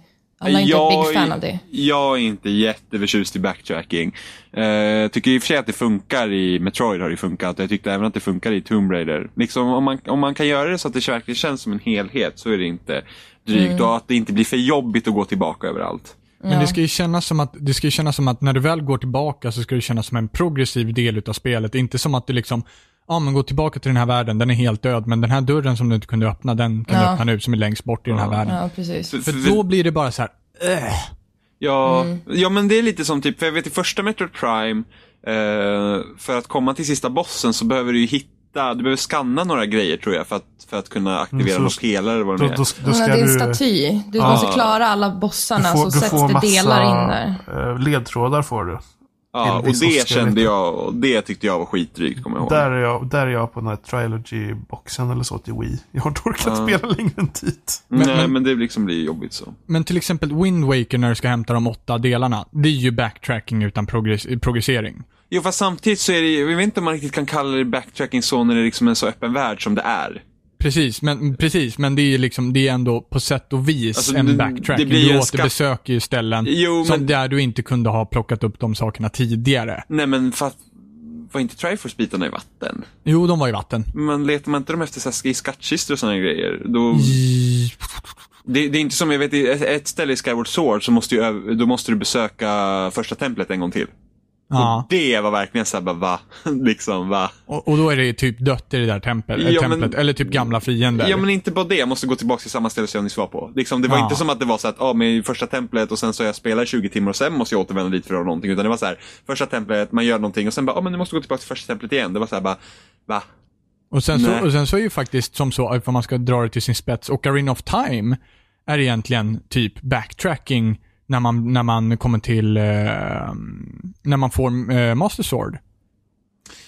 A: alla är inte ett big fan av det.
D: Jag är inte jätteförtjust i backtracking. Jag tycker i och för sig att det funkar i Metroid har det funkat. Jag tyckte även att det funkar i Tomb Raider. Liksom, om, man, om man kan göra det så att det verkligen känns som en helhet så är det inte drygt.
A: Mm.
D: Och att det inte blir för jobbigt att gå tillbaka överallt.
C: Men det ska ju kännas som att, det ska ju kännas som att när du väl går tillbaka så ska det kännas som en progressiv del utav spelet. Inte som att du liksom, ja men gå tillbaka till den här världen, den är helt död, men den här dörren som du inte kunde öppna, den kan du
A: Ja.
C: öppna nu som är längst bort i den här världen.
A: Ja, precis.
D: För,
C: För
D: för-
C: då blir det bara så här, äh.
D: Ja,
A: Mm.
D: ja, men det är lite som typ, för jag vet i första Metroid Prime, eh, för att komma till sista bossen så behöver du ju hitta, du behöver scanna några grejer tror jag för att, för att kunna aktivera
B: Mm,
D: någon pelare eller vad
B: Då,
D: det
B: då,
D: är.
B: då
A: Ja,
B: ska
A: det är en
B: du...
A: staty. Du
B: Ja.
A: måste klara alla bossarna så sätts det delar in där.
B: eh, ledtrådar får du.
D: Ja, och det
B: Oscar
D: kände jag, och det tyckte jag var skitdrygt kommer jag ihåg.
B: Där är, jag, där är jag på den här Trilogy-boxen eller så till Wii. Jag har inte orkat spela längre än dit.
C: Men-
D: Nej,
C: men-
D: men det liksom blir jobbigt så.
C: Men till exempel Wind Waker när du ska hämta de åtta delarna, det är ju backtracking utan progress progressering.
D: Jo, fast samtidigt så är det ju- jag vet inte om man riktigt kan kalla det backtracking så när det är liksom en så öppen värld som det är.
C: Precis, men, precis, men det är ju liksom, det är ändå på sätt och vis
D: Alltså,
C: en backtracking. du återbesöker ju ställen
D: Jo,
C: som
D: men-
C: där du inte kunde ha plockat upp de sakerna tidigare.
D: Nej, men för att, var inte Triforce-bitarna i vatten?
C: Jo, de var i vatten.
D: Men letar man inte dem efter så i skattkistor och sådana grejer, då... Det, det är inte som, jag vet, ett, ett ställe i Skyward Sword så måste, ju, då måste du besöka första templet en gång till.
C: Ja.
D: Och det var verkligen såhär, bara va? liksom va?
C: Och, och då är det typ dött i det där tempel,
D: Ja, men-
C: templet. Eller typ gamla fiender.
D: Ja men inte bara det, jag måste gå tillbaka till samma ställe som jag nyss var på. Liksom, det var
C: Ja.
D: inte som att det var så att, ja men i första templet och sen så jag spelat i 20 timmar och sen måste jag återvända dit för att göra någonting. Utan det var så här, första templet, man gör någonting och sen bara, ja men du måste gå tillbaka till första templet igen. Det var så här bara, va?
C: Och sen, så, och sen så är ju faktiskt som så, om man ska dra det till sin spets, Ocarina of Time är egentligen typ backtracking när man, när man kommer till, eh, när man får eh, Master Sword.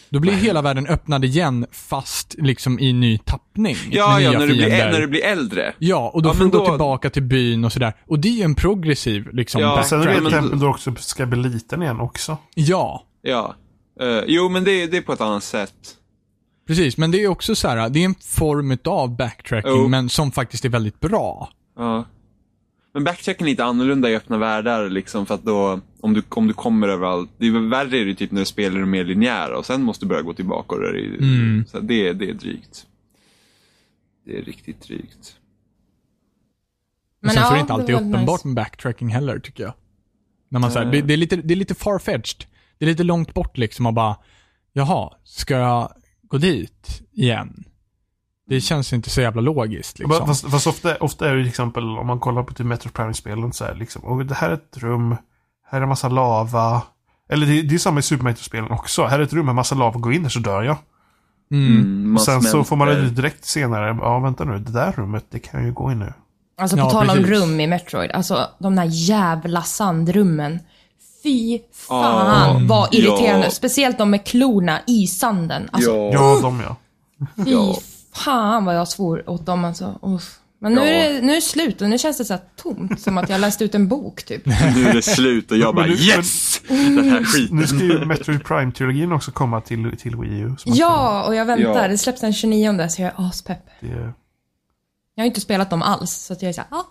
C: Då blir hela världen öppnad igen, fast liksom i ny tappning.
D: Ja, ja, när du, blir,
C: fiender.
D: när du blir äldre.
C: Ja, och då
D: Ja,
C: får du gå
D: då-
C: tillbaka till byn och sådär. Och det är ju en progressiv liksom
D: Ja,
B: Sen är det
C: backtrack.
B: ett
D: men-
B: tempel då också ska bli liten igen också.
C: Ja,
D: Ja. Eh, jo, men det, det är på ett annat sätt.
C: precis. Men det är också så här, det är en form av backtracking,
D: Jo.
C: men som faktiskt är väldigt bra.
D: Ja. Men backtracken är lite annorlunda i öppna världar liksom för att då, om du, om du kommer överallt, det är väl värre är det typ när du spelar det mer linjära och sen måste du börja gå tillbaka och det är,
C: Mm.
D: så det, det är drygt. Det är riktigt drygt.
C: Men sen så är det
A: ja,
C: inte alltid
A: nice.
C: uppenbart med backtracking heller, tycker jag. När man säger,
D: Nej.
C: det, det, är lite, det är lite farfetched. Det är lite långt bort liksom och bara, jaha, ska jag gå dit igen? Det känns inte så jävla logiskt liksom.
B: Fast, fast ofta, ofta är det till exempel om man kollar på typ Metro Prime-spelen så är liksom, och det här är ett rum, här är en massa lava. Eller det, det är samma i Super Mario-spelen också. Här är ett rum med massa lava, gå in där så dör jag.
C: Mm.
B: Och sen så får man det direkt senare, ja vänta nu, det där rummet, det kan jag ju gå in nu.
A: Alltså på
C: Ja,
A: tal om
C: precis.
A: rum i Metroid, alltså de där jävla sandrummen. Fy fan
D: Ja.
A: vad irriterande.
D: Ja.
A: Speciellt de med klorna i sanden. Alltså
D: ja.
B: Ja, de ja.
A: fy. Fan vad jag svor åt dem alltså. Uff. Men nu,
D: Ja.
A: är det, nu är det slut och nu känns det så här tomt. Som att jag läst ut en bok typ.
D: Nu är det slut och jag bara
B: Men nu-
D: yes! Den här skiten.
B: Nu ska ju Metroid Prime-trilogin också komma till, till Wii U.
A: Ja, och jag väntar.
D: Ja.
A: Det släpps den 29 så jag är aspepp.
B: Det,
A: Jag har inte spelat dem alls, så att jag är såhär, ah.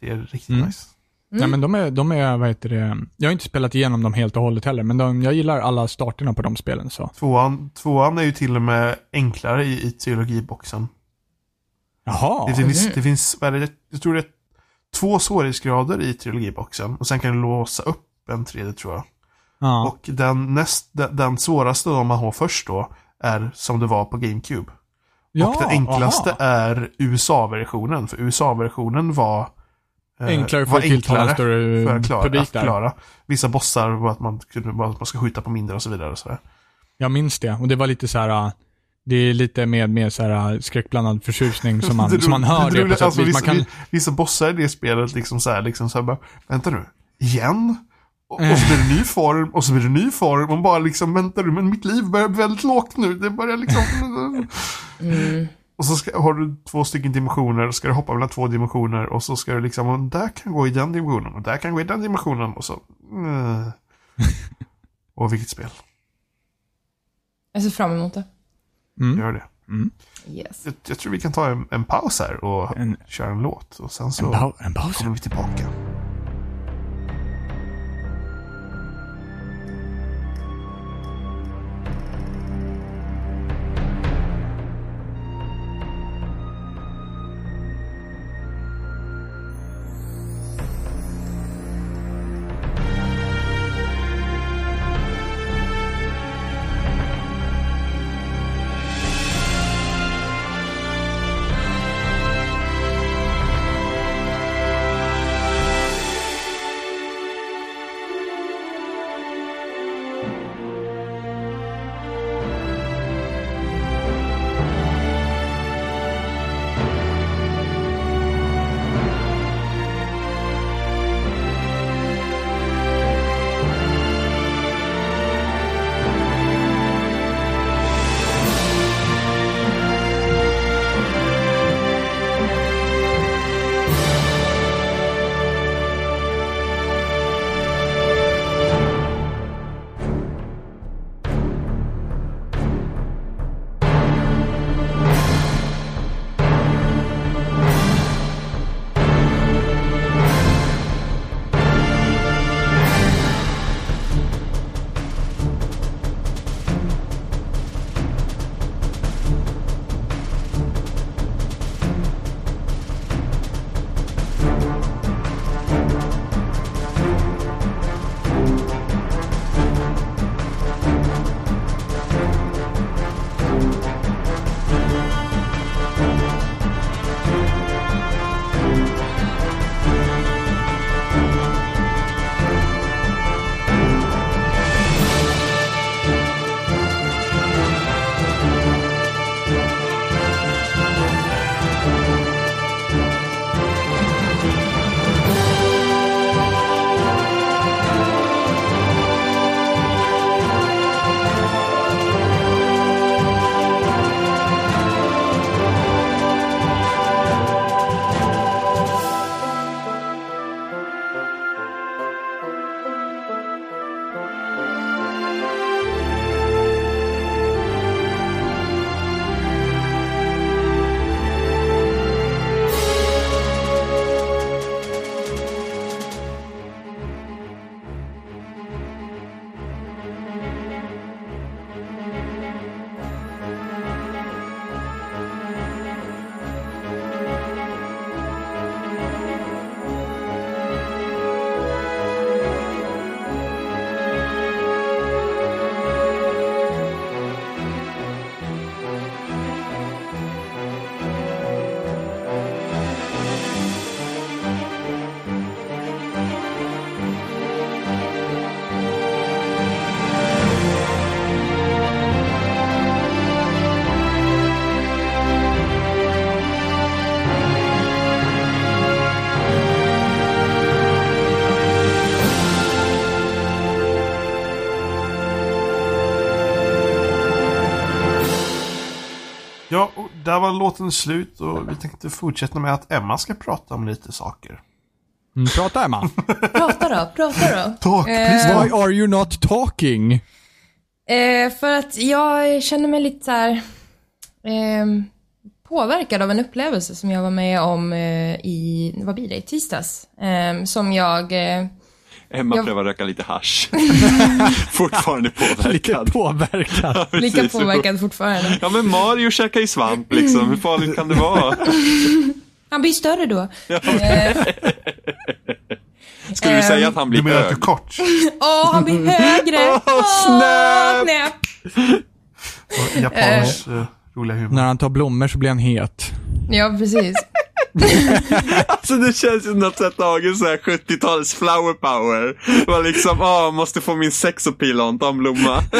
B: det är riktigt
C: Mm.
B: nice.
C: Nej men de är, de är, vad heter det, jag har inte spelat igenom dem helt och hållet heller, men de, jag gillar alla starterna på de spelen så.
B: Tvåan, tvåan är ju till och med enklare i, i trilogiboxen.
C: Jaha.
B: Det finns, det finns vad är det, jag tror det är två svårighetsgrader i trilogiboxen. Och sen kan du låsa upp en tredje tror jag.
C: Ja.
B: Och den, näst, den, den svåraste då man har först då är som det var på GameCube.
C: ja,
B: och den enklaste
C: aha.
B: är USA-versionen. För USA-versionen var
C: Enklare för större
B: för att klara,
C: publik
B: att
C: där.
B: klara. Vissa bossar var att man, att man ska skjuta på mindre och så vidare. Och så där.
C: Jag minns det, och det var lite så här. äh, Det är lite med, med så här äh, skräckblandad förtjusning som man,
B: Det
C: som man hör det,
B: roliga-
C: på
B: alltså,
C: vis.
B: vissa,
C: Man kan,
B: vissa bossar i det spelet liksom så här, liksom så här bara, vänta nu, igen? Och, och så blir det ny form, och så blir det ny form, och bara liksom, vänta nu, men mitt liv börjar bli väldigt lågt nu, det börjar liksom... Och så ska, har du två stycken dimensioner, ska du hoppa mellan två dimensioner, och så ska du liksom, och där kan gå i den dimensionen, och där kan gå i den dimensionen, och så... eh. och vilket spel,
A: Jag ser fram emot det.
B: gör det.
A: Yes.
B: Jag, jag tror vi kan ta en, en paus här och
C: En-
B: köra en låt, och sen så
C: en, en paus.
B: kommer vi tillbaka. Ja, och där var låten slut och vi tänkte fortsätta med att Emma ska prata om lite saker.
C: Mm, prata Emma.
A: Prata då, prata då.
B: Talk,
A: Eh,
B: please
C: Why
B: talk.
C: are you not talking?
A: Eh, för att jag känner mig lite så här, ehm, påverkad av en upplevelse som jag var med om i, vad blir det, i tisdags. Som jag,
D: Emma
A: Jag-
D: prövar röka lite hasch. Fortfarande
C: Lite
D: påverkad.
C: påverkad.
A: lika påverkad fortfarande.
D: Ja men Mario käkar ju svamp liksom, hur farligt kan det vara?
A: Han blir större då. Eh,
D: Skulle du säga att han
B: Du
D: blir
B: menar att du är
D: hög?
B: kort?
A: Åh, han blir högre!
D: Åh, snap!
A: snap!
B: Och Japaners eh, roliga humor.
C: När han tar blommor så blir han het.
A: Ja, precis.
D: Alltså det känns ju att sätta dagens så här 70-tals flower power. Var liksom, åh, måste få min sexappeal on, ta en blomma.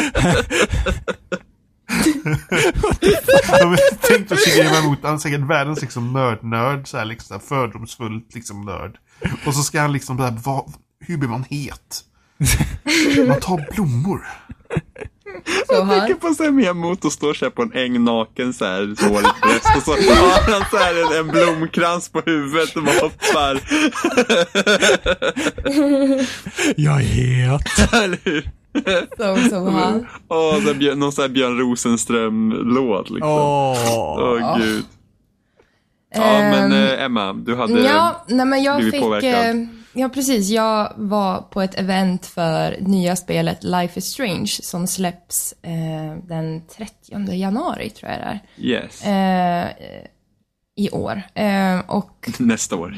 B: Tänkte att Shigeru emot, han är säkert världens liksom nörd-nörd, så här, liksom, fördomsfullt liksom nörd. Och så ska han liksom, där, vad, hur blir man het? Man tar blommor.
A: Så
D: Jag tänker
A: här.
D: på så här Miyamoto står så här på en äng naken så här, sårigt bröst och så har han så här en, en blomkrans på huvudet och bara hoppar.
C: Jag är het.
D: Eller hur?
A: Så, så här.
D: Åh, så här Björn, någon sån här Björn Rosenström-låt liksom. Åh,
C: Åh.
D: gud. Ja, men
A: Ehm,
D: eh, Emma, du hade...
A: Ja, nej men jag
D: blivit
A: fick...
D: påverkad.
A: Ja, precis. Jag var på ett event för nya spelet Life is Strange som släpps eh, den 30 januari, tror jag det är.
D: Yes.
A: Eh, I år. Eh, och
D: Nästa år.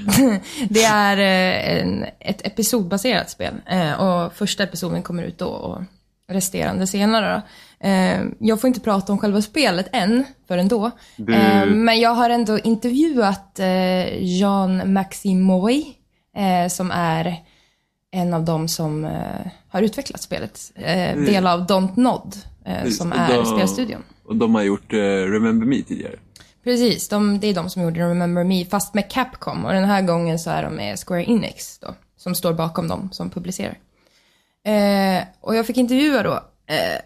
A: det är eh, en, ett episodbaserat spel. Eh, och första episoden kommer ut då och resterande senare. Då. Eh, jag får inte prata om själva spelet än, förrän då.
D: Du-
A: men jag har ändå intervjuat eh, Jean Maximoy, eh, som är en av dem som eh, har utvecklat spelet. Eh, del av Don't Nod, eh, som
D: Och
A: är
D: då-
A: spelstudion.
D: Och de har gjort eh, Remember Me tidigare.
A: Precis, de, det är de som gjorde Remember Me, fast med Capcom. Och den här gången så är de med Square Enix då, som står bakom dem som publicerar. Eh, och jag fick intervjua då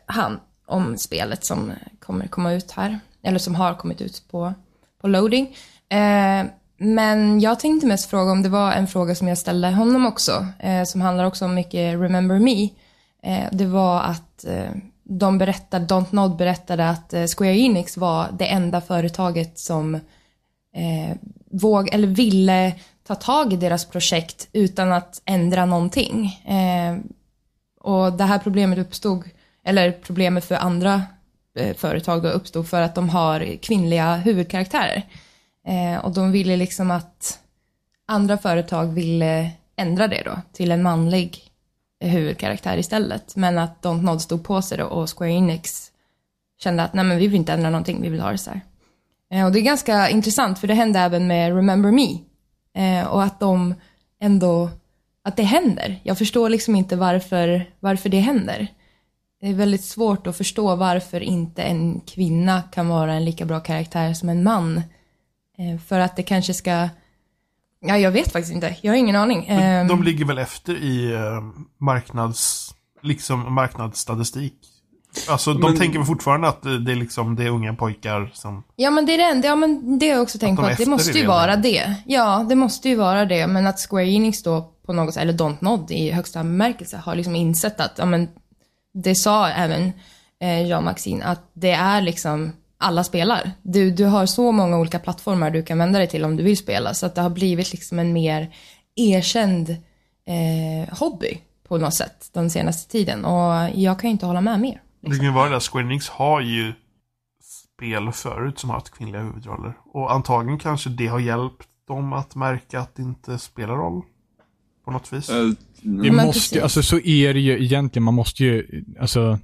A: han om spelet som kommer komma ut här, eller som har kommit ut på, på loading. Men jag tänkte mest fråga om det var en fråga som jag ställde honom också, eh, som handlar också om mycket Remember Me. Eh, det var att eh, de berättade, Don't Nod berättade att eh, Square Enix var det enda företaget som eh, våg, eller ville ta tag i deras projekt utan att ändra någonting. Eh, och det här problemet uppstod, eller problemet för andra eh, företag då uppstod för att de har kvinnliga huvudkaraktärer. Eh, och de ville liksom att andra företag ville ändra det då till en manlig huvudkaraktär istället. Men att Don't Nod stod på sig då och Square Enix kände att nej men vi vill inte ändra någonting, vi vill ha det så här. Eh, och det är ganska intressant för det hände även med Remember Me. Eh, och att de ändå, att det händer. Jag förstår liksom inte varför, varför det händer. Det är väldigt svårt att förstå varför inte en kvinna kan vara en lika bra karaktär som en man. Eh, för att det kanske ska, ja jag vet faktiskt inte, jag har ingen aning. Eh,
B: De ligger väl efter i eh, marknads, liksom marknadsstatistik. Alltså de
D: Men-
B: tänker fortfarande att det det är liksom, det är unga pojkar som...
A: Ja men det är det enda, ja men det har jag också tänkt
B: de
A: på,
B: är
A: att det måste
B: det
A: ju
B: redan.
A: vara det. Ja, det måste ju vara det, men att Square Enix då på något sätt, eller Don't Nod i högsta bemärkelse, har liksom insett att, ja men, det sa även eh, Jean Maxine, att det är liksom, alla spelar. Du, du har så många olika plattformar du kan vända dig till om du vill spela, så att det har blivit liksom en mer erkänd eh, hobby på något sätt den senaste tiden. Och jag kan ju inte hålla med mer.
B: Det kan ju vara det där, Square Enix har ju spel förut som har haft kvinnliga huvudroller. Och antagligen kanske det har hjälpt dem att märka att det inte spelar roll. På något vis.
D: Eh,
C: Det måste,
A: precis.
C: alltså så är det ju egentligen, man måste ju, alltså,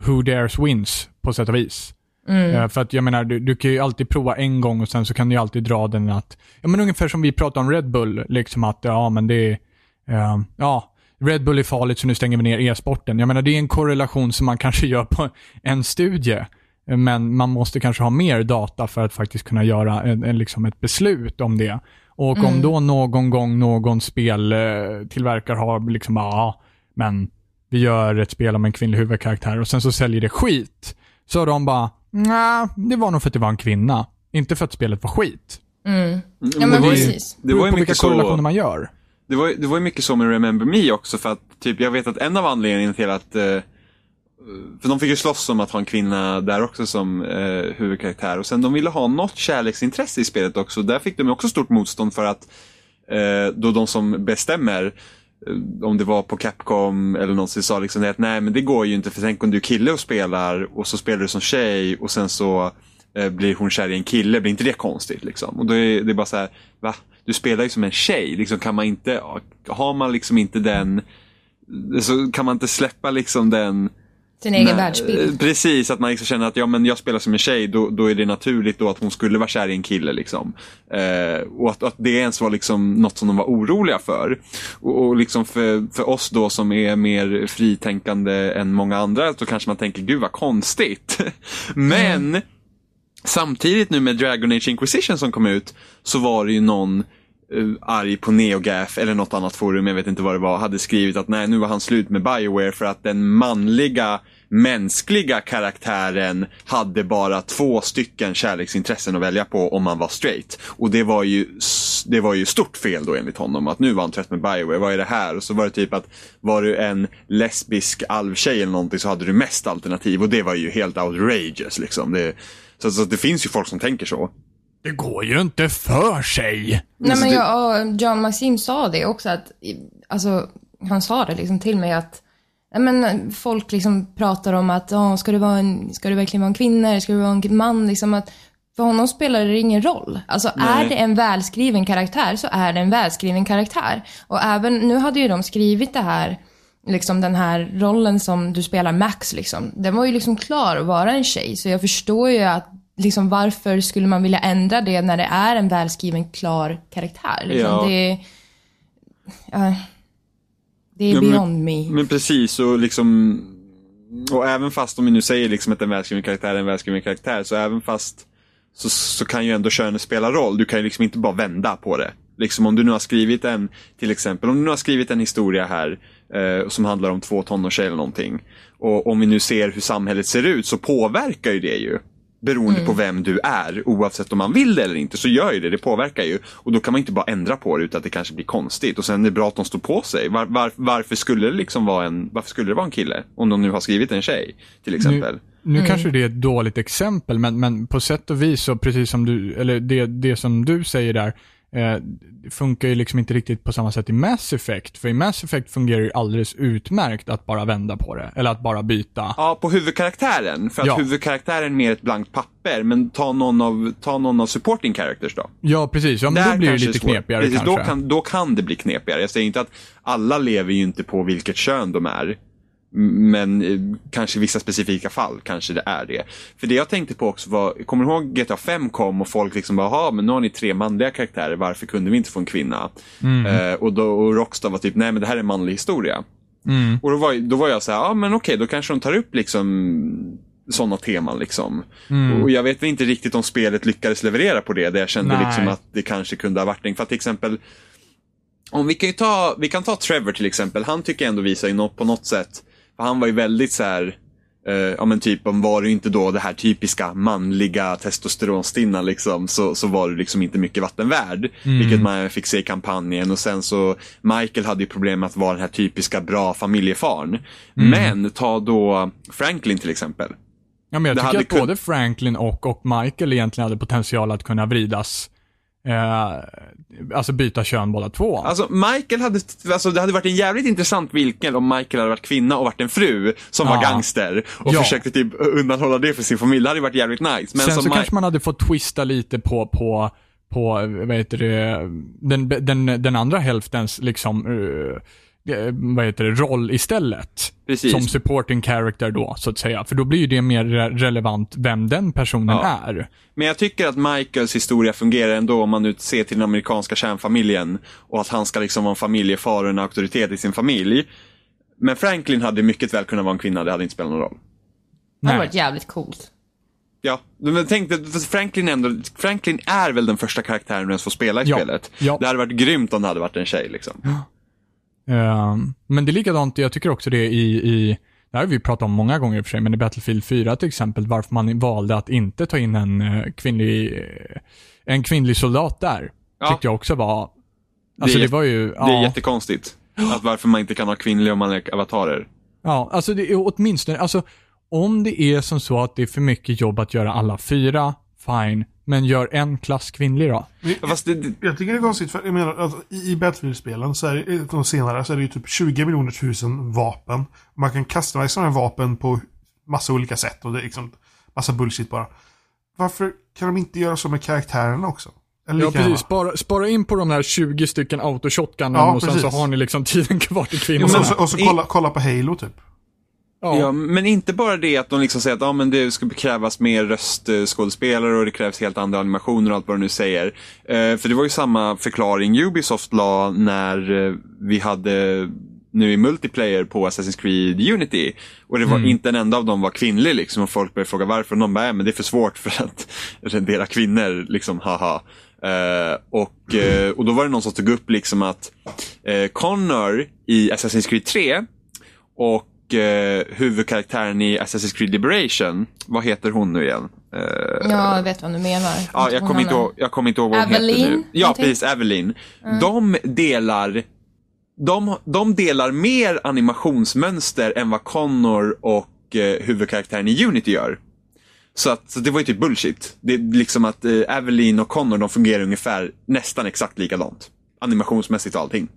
C: who dares wins på sätt och vis. Eh, för att jag menar, du, du kan ju alltid prova en gång och sen så kan du ju alltid dra den att, ja men ungefär som vi pratade om Red Bull, liksom att, ja men det är, eh, ja, Red Bull är farligt så nu stänger vi ner e-sporten. Jag menar, det är en korrelation som man kanske gör på en studie. Men man måste kanske ha mer data för att faktiskt kunna göra en, en, liksom ett beslut om det. Och om då någon gång någon speltillverkare har liksom ja, men vi gör ett spel om en kvinnlig huvudkaraktär och sen så säljer det skit. Så de bara, Nej, det var nog för att det var en kvinna. Inte för att spelet var skit.
A: Ja,
D: det
A: men
D: var ju-
A: precis.
D: Det var ju mycket
C: korrelationer
D: så...
C: man gör.
D: Det var, det var ju mycket så med Remember Me också för att typ jag vet att en av anledningarna till att eh, för de fick ju slåss om att ha en kvinna där också som eh, huvudkaraktär och sen de ville ha något kärleksintresse i spelet också. Där fick de ju också stort motstånd för att eh, då de som bestämmer eh, Eh, om det var på Capcom eller någonsin sa liksom att nej men det går ju inte för tänk om du är kille och spelar och så spelar du som tjej och sen så eh, blir hon kär i en kille, blir inte det konstigt liksom? Och då är det bara så här, va? Du spelar ju som en tjej, liksom kan man inte, har man liksom inte den, så kan man inte släppa liksom den
A: sin egen
D: Nej,
A: världsbild.
D: eh, Precis, att man liksom känner att ja, men jag spelar som en tjej, då, då är det naturligt då att hon skulle vara kär i en kille. Liksom. Eh, och att, att det ens var liksom något som de var oroliga för. Och, och liksom för, för oss då som är mer fritänkande än många andra, så kanske man tänker gud vad konstigt. men samtidigt nu med Dragon Age Inquisition som kom ut, så var det ju någon Eh, arg på NeoGaf eller något annat forum, jag vet inte vad det var, hade skrivit att nej, nu var han slut med Bioware för att den manliga mänskliga karaktären hade bara två stycken kärleksintressen att välja på om man var straight. Och det var ju, det var ju stort fel då enligt honom, att nu var han trött med Bioware, vad är det här? Och så var det typ att var du en lesbisk alvtjej eller någonting så hade du mest alternativ och det var ju helt outrageous liksom. Det, så, så det finns ju folk som tänker så.
C: Det går ju inte för sig.
A: Nej
D: Alltså,
A: men jag, John Maxim sa det också att, alltså han sa det liksom till mig att, nej men folk liksom pratar om att, ja ska det vara en, ska det verkligen vara en kvinna eller ska det vara en man liksom att, för honom spelar det ingen roll. Alltså
D: Nej.
A: är det en välskriven karaktär så är det en välskriven karaktär. Och även, nu hade ju de skrivit det här, liksom den här rollen som du spelar Max liksom, den var ju liksom klar att vara en tjej. Så jag förstår ju att, liksom varför skulle man vilja ändra det när det är en välskriven, klar karaktär? Liksom.
D: Ja.
A: Det, ja, det är
D: Ja, men-
A: beyond me.
D: Men precis, och liksom och även fast om vi nu säger liksom att en välskriven karaktär är en välskriven karaktär, så även fast så, så kan ju ändå könet spela roll. Du kan ju liksom inte bara vända på det. Liksom om du nu har skrivit en, till exempel, om du nu har skrivit en historia här eh, som handlar om två tonårstjejer eller någonting. Och om vi nu ser hur samhället ser ut så påverkar ju det ju. Beroende på vem du är, oavsett om man vill det eller inte, så gör ju det. Det påverkar ju. Och då kan man inte bara ändra på det utan att det kanske blir konstigt. Och sen är det bra att de står på sig. Var, var, varför, skulle det liksom vara en, varför skulle det vara en kille? Om de nu har skrivit en tjej, till exempel.
C: Nu kanske det är ett dåligt exempel, men, men på sätt och vis så precis som du, eller det, det som du säger där, eh, det funkar ju liksom inte riktigt på samma sätt i Mass Effect. För i Mass Effect fungerar det ju alldeles utmärkt att bara vända på det, eller att bara byta.
D: Ja, på huvudkaraktären. För att
C: Ja.
D: huvudkaraktären är mer ett blankt papper. Men ta någon av, ta någon av supporting characters då.
C: Ja, precis. Ja, men
D: Där
C: då blir det lite knepigare
D: Precis,
C: kanske.
D: Då kan, då kan det bli knepigare. Jag säger inte att alla lever ju inte på vilket kön de är. Men eh, kanske i vissa specifika fall kanske det är det. För det jag tänkte på också var, kommer du ihåg GTA 5 kom och folk liksom bara, "Jaha, men nu har ni tre manliga karaktärer, varför kunde vi inte få en kvinna? Eh, och, då, och Rockstar var typ, nej men det här är en manlig historia.
C: Mm.
D: Och då var, då var jag så här, ja men okej, då kanske de tar upp liksom sådana teman liksom.
C: Mm.
D: Och jag vet inte riktigt om spelet lyckades leverera på det, där jag kände
C: Nej.
D: liksom att det kanske kunde ha varit en, för att till exempel om vi kan ju ta, vi kan ta Trevor till exempel, han tycker jag ändå visar på något sätt, för han var ju väldigt så här eh, ja men typ om var du inte då det här typiska manliga testosteronstinna liksom så, så var du liksom inte mycket vatten värd. Vilket man fick se i kampanjen och sen så Michael hade ju problem med att vara den här typiska bra familjefarn. Men ta då Franklin till exempel.
C: Ja, men jag
D: Det
C: tycker att både Franklin och, och Michael egentligen hade potential att kunna vridas, eh, alltså byta kön båda två.
D: Alltså Michael hade, alltså det hade varit en jävligt intressant vinkel om Michael hade varit kvinna och varit en fru som var
C: Ja.
D: gangster och
C: Ja.
D: försökte typ undanhålla det för sin familj. Det hade varit jävligt nice. Men
C: Sen så
D: Mi-
C: kanske man hade fått twista lite på, på, på vad heter det, den, den, den andra hälftens liksom, eh, vad heter det, roll istället.
D: Precis.
C: Som supporting character då, så att säga. För då blir ju det mer re- relevant vem den personen
D: Ja.
C: är.
D: Men jag tycker att Michaels historia fungerar ändå om man nu ser till den amerikanska kärnfamiljen och att han ska liksom vara en familjefar och en auktoritet i sin familj. Men Franklin hade mycket väl kunnat vara en kvinna, det hade inte spelat någon roll.
A: Det hade varit jävligt coolt.
D: Ja, men tänk Franklin, ändå, Franklin är väl den första karaktären du ens får spela i
C: Ja.
D: spelet.
C: Ja.
D: Det hade varit grymt om det hade varit en tjej liksom.
C: Ehm, men det är likadant, jag tycker också det i, i det här har vi pratat om många gånger i och för sig, men i Battlefield 4 till exempel, varför man valde att inte ta in en eh, kvinnlig, eh, en kvinnlig soldat där.
D: Ja.
C: Tyckte jag också var, alltså det,
D: är-
C: var ju,
D: Det är
C: ja,
D: jättekonstigt. Att varför man inte kan ha kvinnliga och manliga avatarer.
C: ja, alltså det är åtminstone, alltså om det är som så att det är för mycket jobb att göra alla fyra, fine, men gör en klass kvinnlig då.
D: Fast det, det,
B: Jag tycker det är konstigt för jag menar att i i Battlefield-spelen så är det, de senare så är det ju typ 20 miljoner tusen vapen. Man kan customisa sådana här vapen på massa olika sätt och det är liksom massa bullshit bara. Varför kan de inte göra så med karaktärerna också? Eller
C: Ja, precis. Spara, spara in på de här 20 stycken autoshotgunen
B: Ja,
C: och sen så
B: precis.
C: har ni liksom tiden kvar till
B: Och
C: kvinnorna.
B: så, och så kolla, kolla på Halo typ.
D: Ja, men inte bara det att de liksom säger att ja, men det ska krävas mer röstskådespelare och det krävs helt andra animationer och allt vad de nu säger. Eh, för det var ju samma förklaring Ubisoft la när eh, vi hade nu i multiplayer på Assassin's Creed Unity. Och det var inte en enda av dem var kvinnlig liksom och folk började fråga varför. Och de bara, "Nej, men det är för svårt för att rendera kvinnor, liksom haha. Eh, och, eh, och då var det någon som tog upp liksom att eh, Connor i Assassin's Creed 3 och eh, huvudkaraktären i Assassin's Creed Liberation, vad heter hon nu igen? Eh,
A: Ja, jag vet vad du menar.
D: Ja, jag kommer inte ihåg, jag kommer inte ihåg vad hon heter
A: Evelyn,
D: nu. Ja,
A: någonting?
D: precis, Evelyn. De delar de, de delar mer animationsmönster än vad Connor och eh, huvudkaraktären i Unity gör. Så, att, så det var ju typ bullshit. Det är liksom att eh, Evelyn och Connor de fungerar ungefär nästan exakt likadant. Animationsmässigt och allting.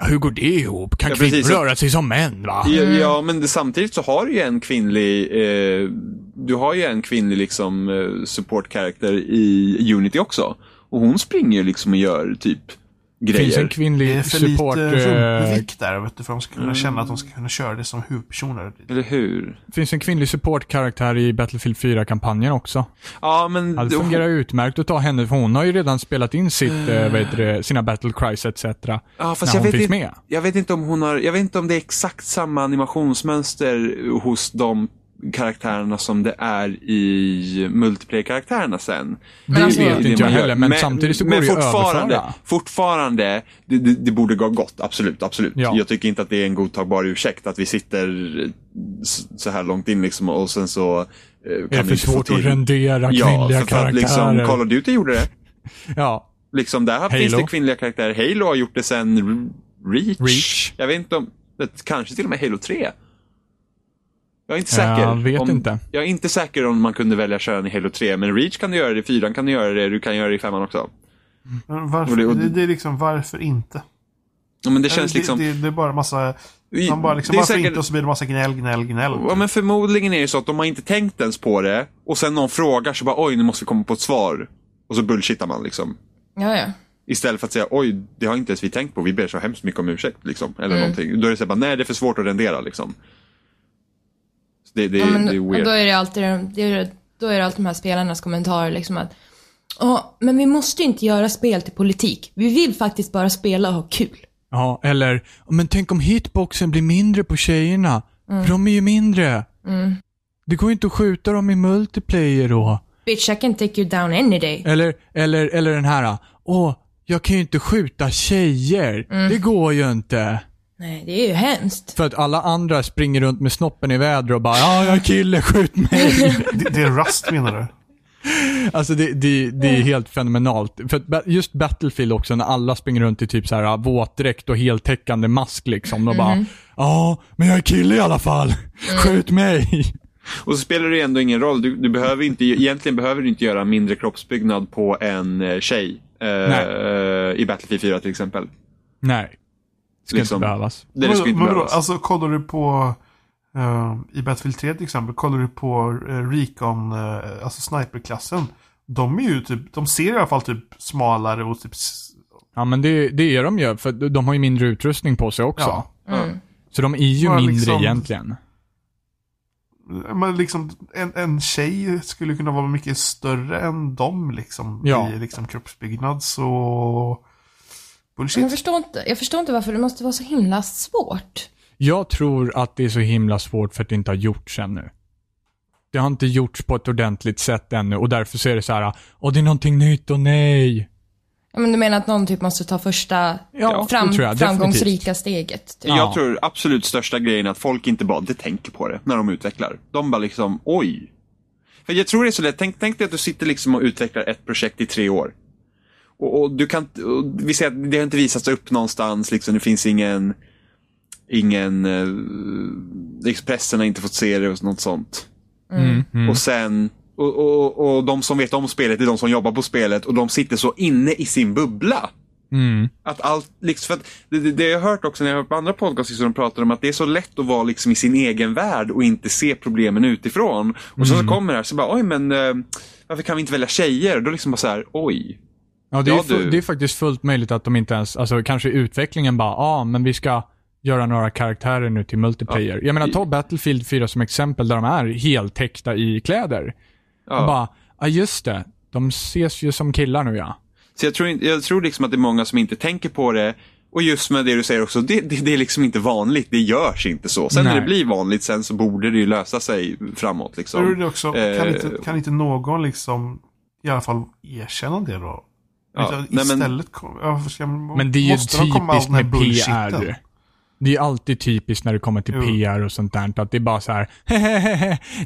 C: Ja, hur går det ihop? Kan
D: Ja,
C: kvinnor
D: precis.
C: röra sig som män va?
D: Ja, ja men det, samtidigt så har du ju en kvinnlig, eh, du har ju en kvinnlig liksom eh, support-karaktär i Unity också. Och hon springer ju liksom och gör typ grejer.
C: Finns en
B: Det är
C: kvinnlig
B: för
C: support...
B: lite
C: eh,
B: rumpvikt där vet du, för att de ska kunna känna att de ska kunna köra det som huvudpersoner.
D: Eller hur?
C: finns en kvinnlig supportkaraktär i Battlefield 4-kampanjen också.
D: Ja, men...
C: Ja, det fungerar utmärkt att ta henne, för hon har ju redan spelat in sitt, eh, vad heter det, sina battle cries etc.
D: Ja,
C: när
D: fast jag
C: hon
D: vet,
C: finns
D: inte,
C: med.
D: jag vet inte om hon har, jag vet inte om det är exakt samma animationsmönster hos de karaktärerna som det är i multiplayer-karaktärerna sen.
C: Det
A: alltså-
C: vet
D: det
C: inte jag heller, men, samtidigt så går
D: men
C: det ju att
D: fortfarande,
C: överföra.
D: fortfarande det, det, det borde gå gott, absolut, absolut.
C: Ja.
D: Jag tycker inte att det är en godtagbar ursäkt att vi sitter så här långt in liksom och sen så eh, kan
C: Är det
D: vi
C: för
D: inte
C: svårt att rendera
D: Ja,
C: kvinnliga
D: för, för att
C: karaktärer?
D: liksom Call of Duty gjorde det.
C: Ja,
D: Liksom där finns
C: Halo.
D: det kvinnliga karaktärer. Halo har gjort det sen Reach.
C: Reach.
D: Jag vet inte om, kanske till och med Halo 3. Jag är inte
C: Jag
D: säker.
C: vet
D: om,
C: inte.
D: Jag är inte säker om man kunde välja kören i Halo 3, men Reach kan du göra det, i 4 kan du göra det, du kan göra det i 5 också.
B: Men varför,
D: Och det- och-
B: det, är liksom varför inte?
D: Ja, men det känns
B: det,
D: liksom...
B: det, det är bara massa... Man bara liksom,
D: det är
B: varför
D: säkert-
B: inte? Och så blir det massa gnäll, gnäll, gnäll.
D: Ja, men förmodligen är det så att de har inte tänkt ens på det och sen någon frågar så bara oj, nu måste vi komma på ett svar. Och så bullshittar man liksom.
A: Ja, ja.
D: Istället för att säga oj, det har inte ens vi tänkt på, vi ber så hemskt mycket om ursäkt. Liksom, eller
A: Mm.
D: någonting. Då är det så här, bara, nej det är för svårt att rendera liksom. Det, det,
A: ja men,
D: det är weird.
A: då är det alltid, det är, då är det alltid de här spelarnas kommentarer liksom att Ja, men vi måste inte göra spel till politik. Vi vill faktiskt bara spela och ha kul.
C: ja, eller, men tänk om hitboxen blir mindre på tjejerna. För de är ju mindre. Det går ju inte att skjuta dem i multiplayer då.
A: Bitch, I can take you down any day.
C: Eller, eller, eller den här, åh, jag kan ju inte skjuta tjejer. Det går ju inte.
A: Nej, det är ju hemskt.
C: För att alla andra springer runt med snoppen i väder och bara, ja, jag är kille, skjut mig.
B: Det, det är Rust menar du?
C: Alltså det, det, det är helt fenomenalt. För just Battlefield också, när alla springer runt i typ så här våtdräkt och heltäckande mask liksom. Och bara, ja, men jag är kille i alla fall. Skjut mig.
D: Och så spelar det ändå ingen roll. Du, du behöver inte, egentligen behöver du inte göra mindre kroppsbyggnad på en eh, tjej. Eh. I Battlefield 4 till exempel.
C: Nej. Ska
D: Liksom.
C: inte behövas.
D: Det
B: Men-
D: skulle inte
B: men
D: behövas.
B: Alltså kollar du på... eh, I Battlefield 3 till exempel, kollar du på uh, Recon, uh, alltså sniperklassen. De är ju typ, de ser i alla fall typ smalare och typ...
C: Ja men det, det är de ju, för de har ju mindre utrustning på sig också.
B: Ja.
A: Mm.
C: Så de är ju
B: Bara
C: mindre
B: liksom-
C: egentligen.
B: Men liksom, en, en tjej skulle kunna vara mycket större än dem liksom.
C: Ja.
B: I liksom kroppsbyggnad, så...
A: Men Jag
B: Bullshit.
A: förstår, inte, jag förstår inte varför det måste vara så himla svårt.
C: Jag tror att det är så himla svårt för att det inte har gjorts ännu. Det har inte gjorts på ett ordentligt sätt ännu och därför så är det så här, åh det är någonting nytt och nej.
A: Ja, men du menar att någon typ måste ta första
C: Ja,
A: fram,
C: jag
A: framgångsrika steget? Typ.
C: Ja.
D: Jag tror absolut största grejen är att folk inte bara inte tänker på det när de utvecklar. De bara liksom, oj. För jag tror det är så lätt. Tänk, tänk dig att du sitter liksom och utvecklar ett projekt i tre år. Och, och du kan och vi säger att det har inte visats upp någonstans, liksom, det finns ingen, ingen, eh, Expressen har inte fått se det och något sånt.
C: Mm, mm.
D: Och sen, och, och, och de som vet om spelet är de som jobbar på spelet och de sitter så inne i sin bubbla.
C: Mm.
D: Att allt, liksom, för att det, det, jag har hört också när jag har hört på andra podcasts, de pratar om att det är så lätt att vara liksom i sin egen värld och inte se problemen utifrån. Och så, så kommer det här, så bara, oj men eh, varför kan vi inte välja tjejer? Då liksom bara så här, oj.
C: Ja, det är,
D: Ja,
C: fu-
D: du.
C: det är faktiskt fullt möjligt att de inte ens, alltså kanske utvecklingen bara, ja ah, men vi ska göra några karaktärer nu till multiplayer. Jag menar, ta Battlefield 4 som exempel där de är helt täckta i kläder.
D: Ja.
C: Och bara, ja just det, de ses ju som killar nu ja.
D: Så jag tror, jag tror liksom att det är många som inte tänker på det. Och just med det du säger också, det, det, det är liksom inte vanligt. Det görs inte så. Sen när
C: Nej.
D: det blir vanligt, sen så borde det ju lösa sig framåt. Liksom.
B: är det också, kan,
D: Eh,
B: inte, kan inte någon liksom i alla fall erkänna det då?
D: Ja, men-
B: Istället kom, ja, ska,
C: Men det är ju typiskt med? PR. Det är ju alltid typiskt när det kommer till
B: Jo.
C: PR och sånt där. Att det är bara så här,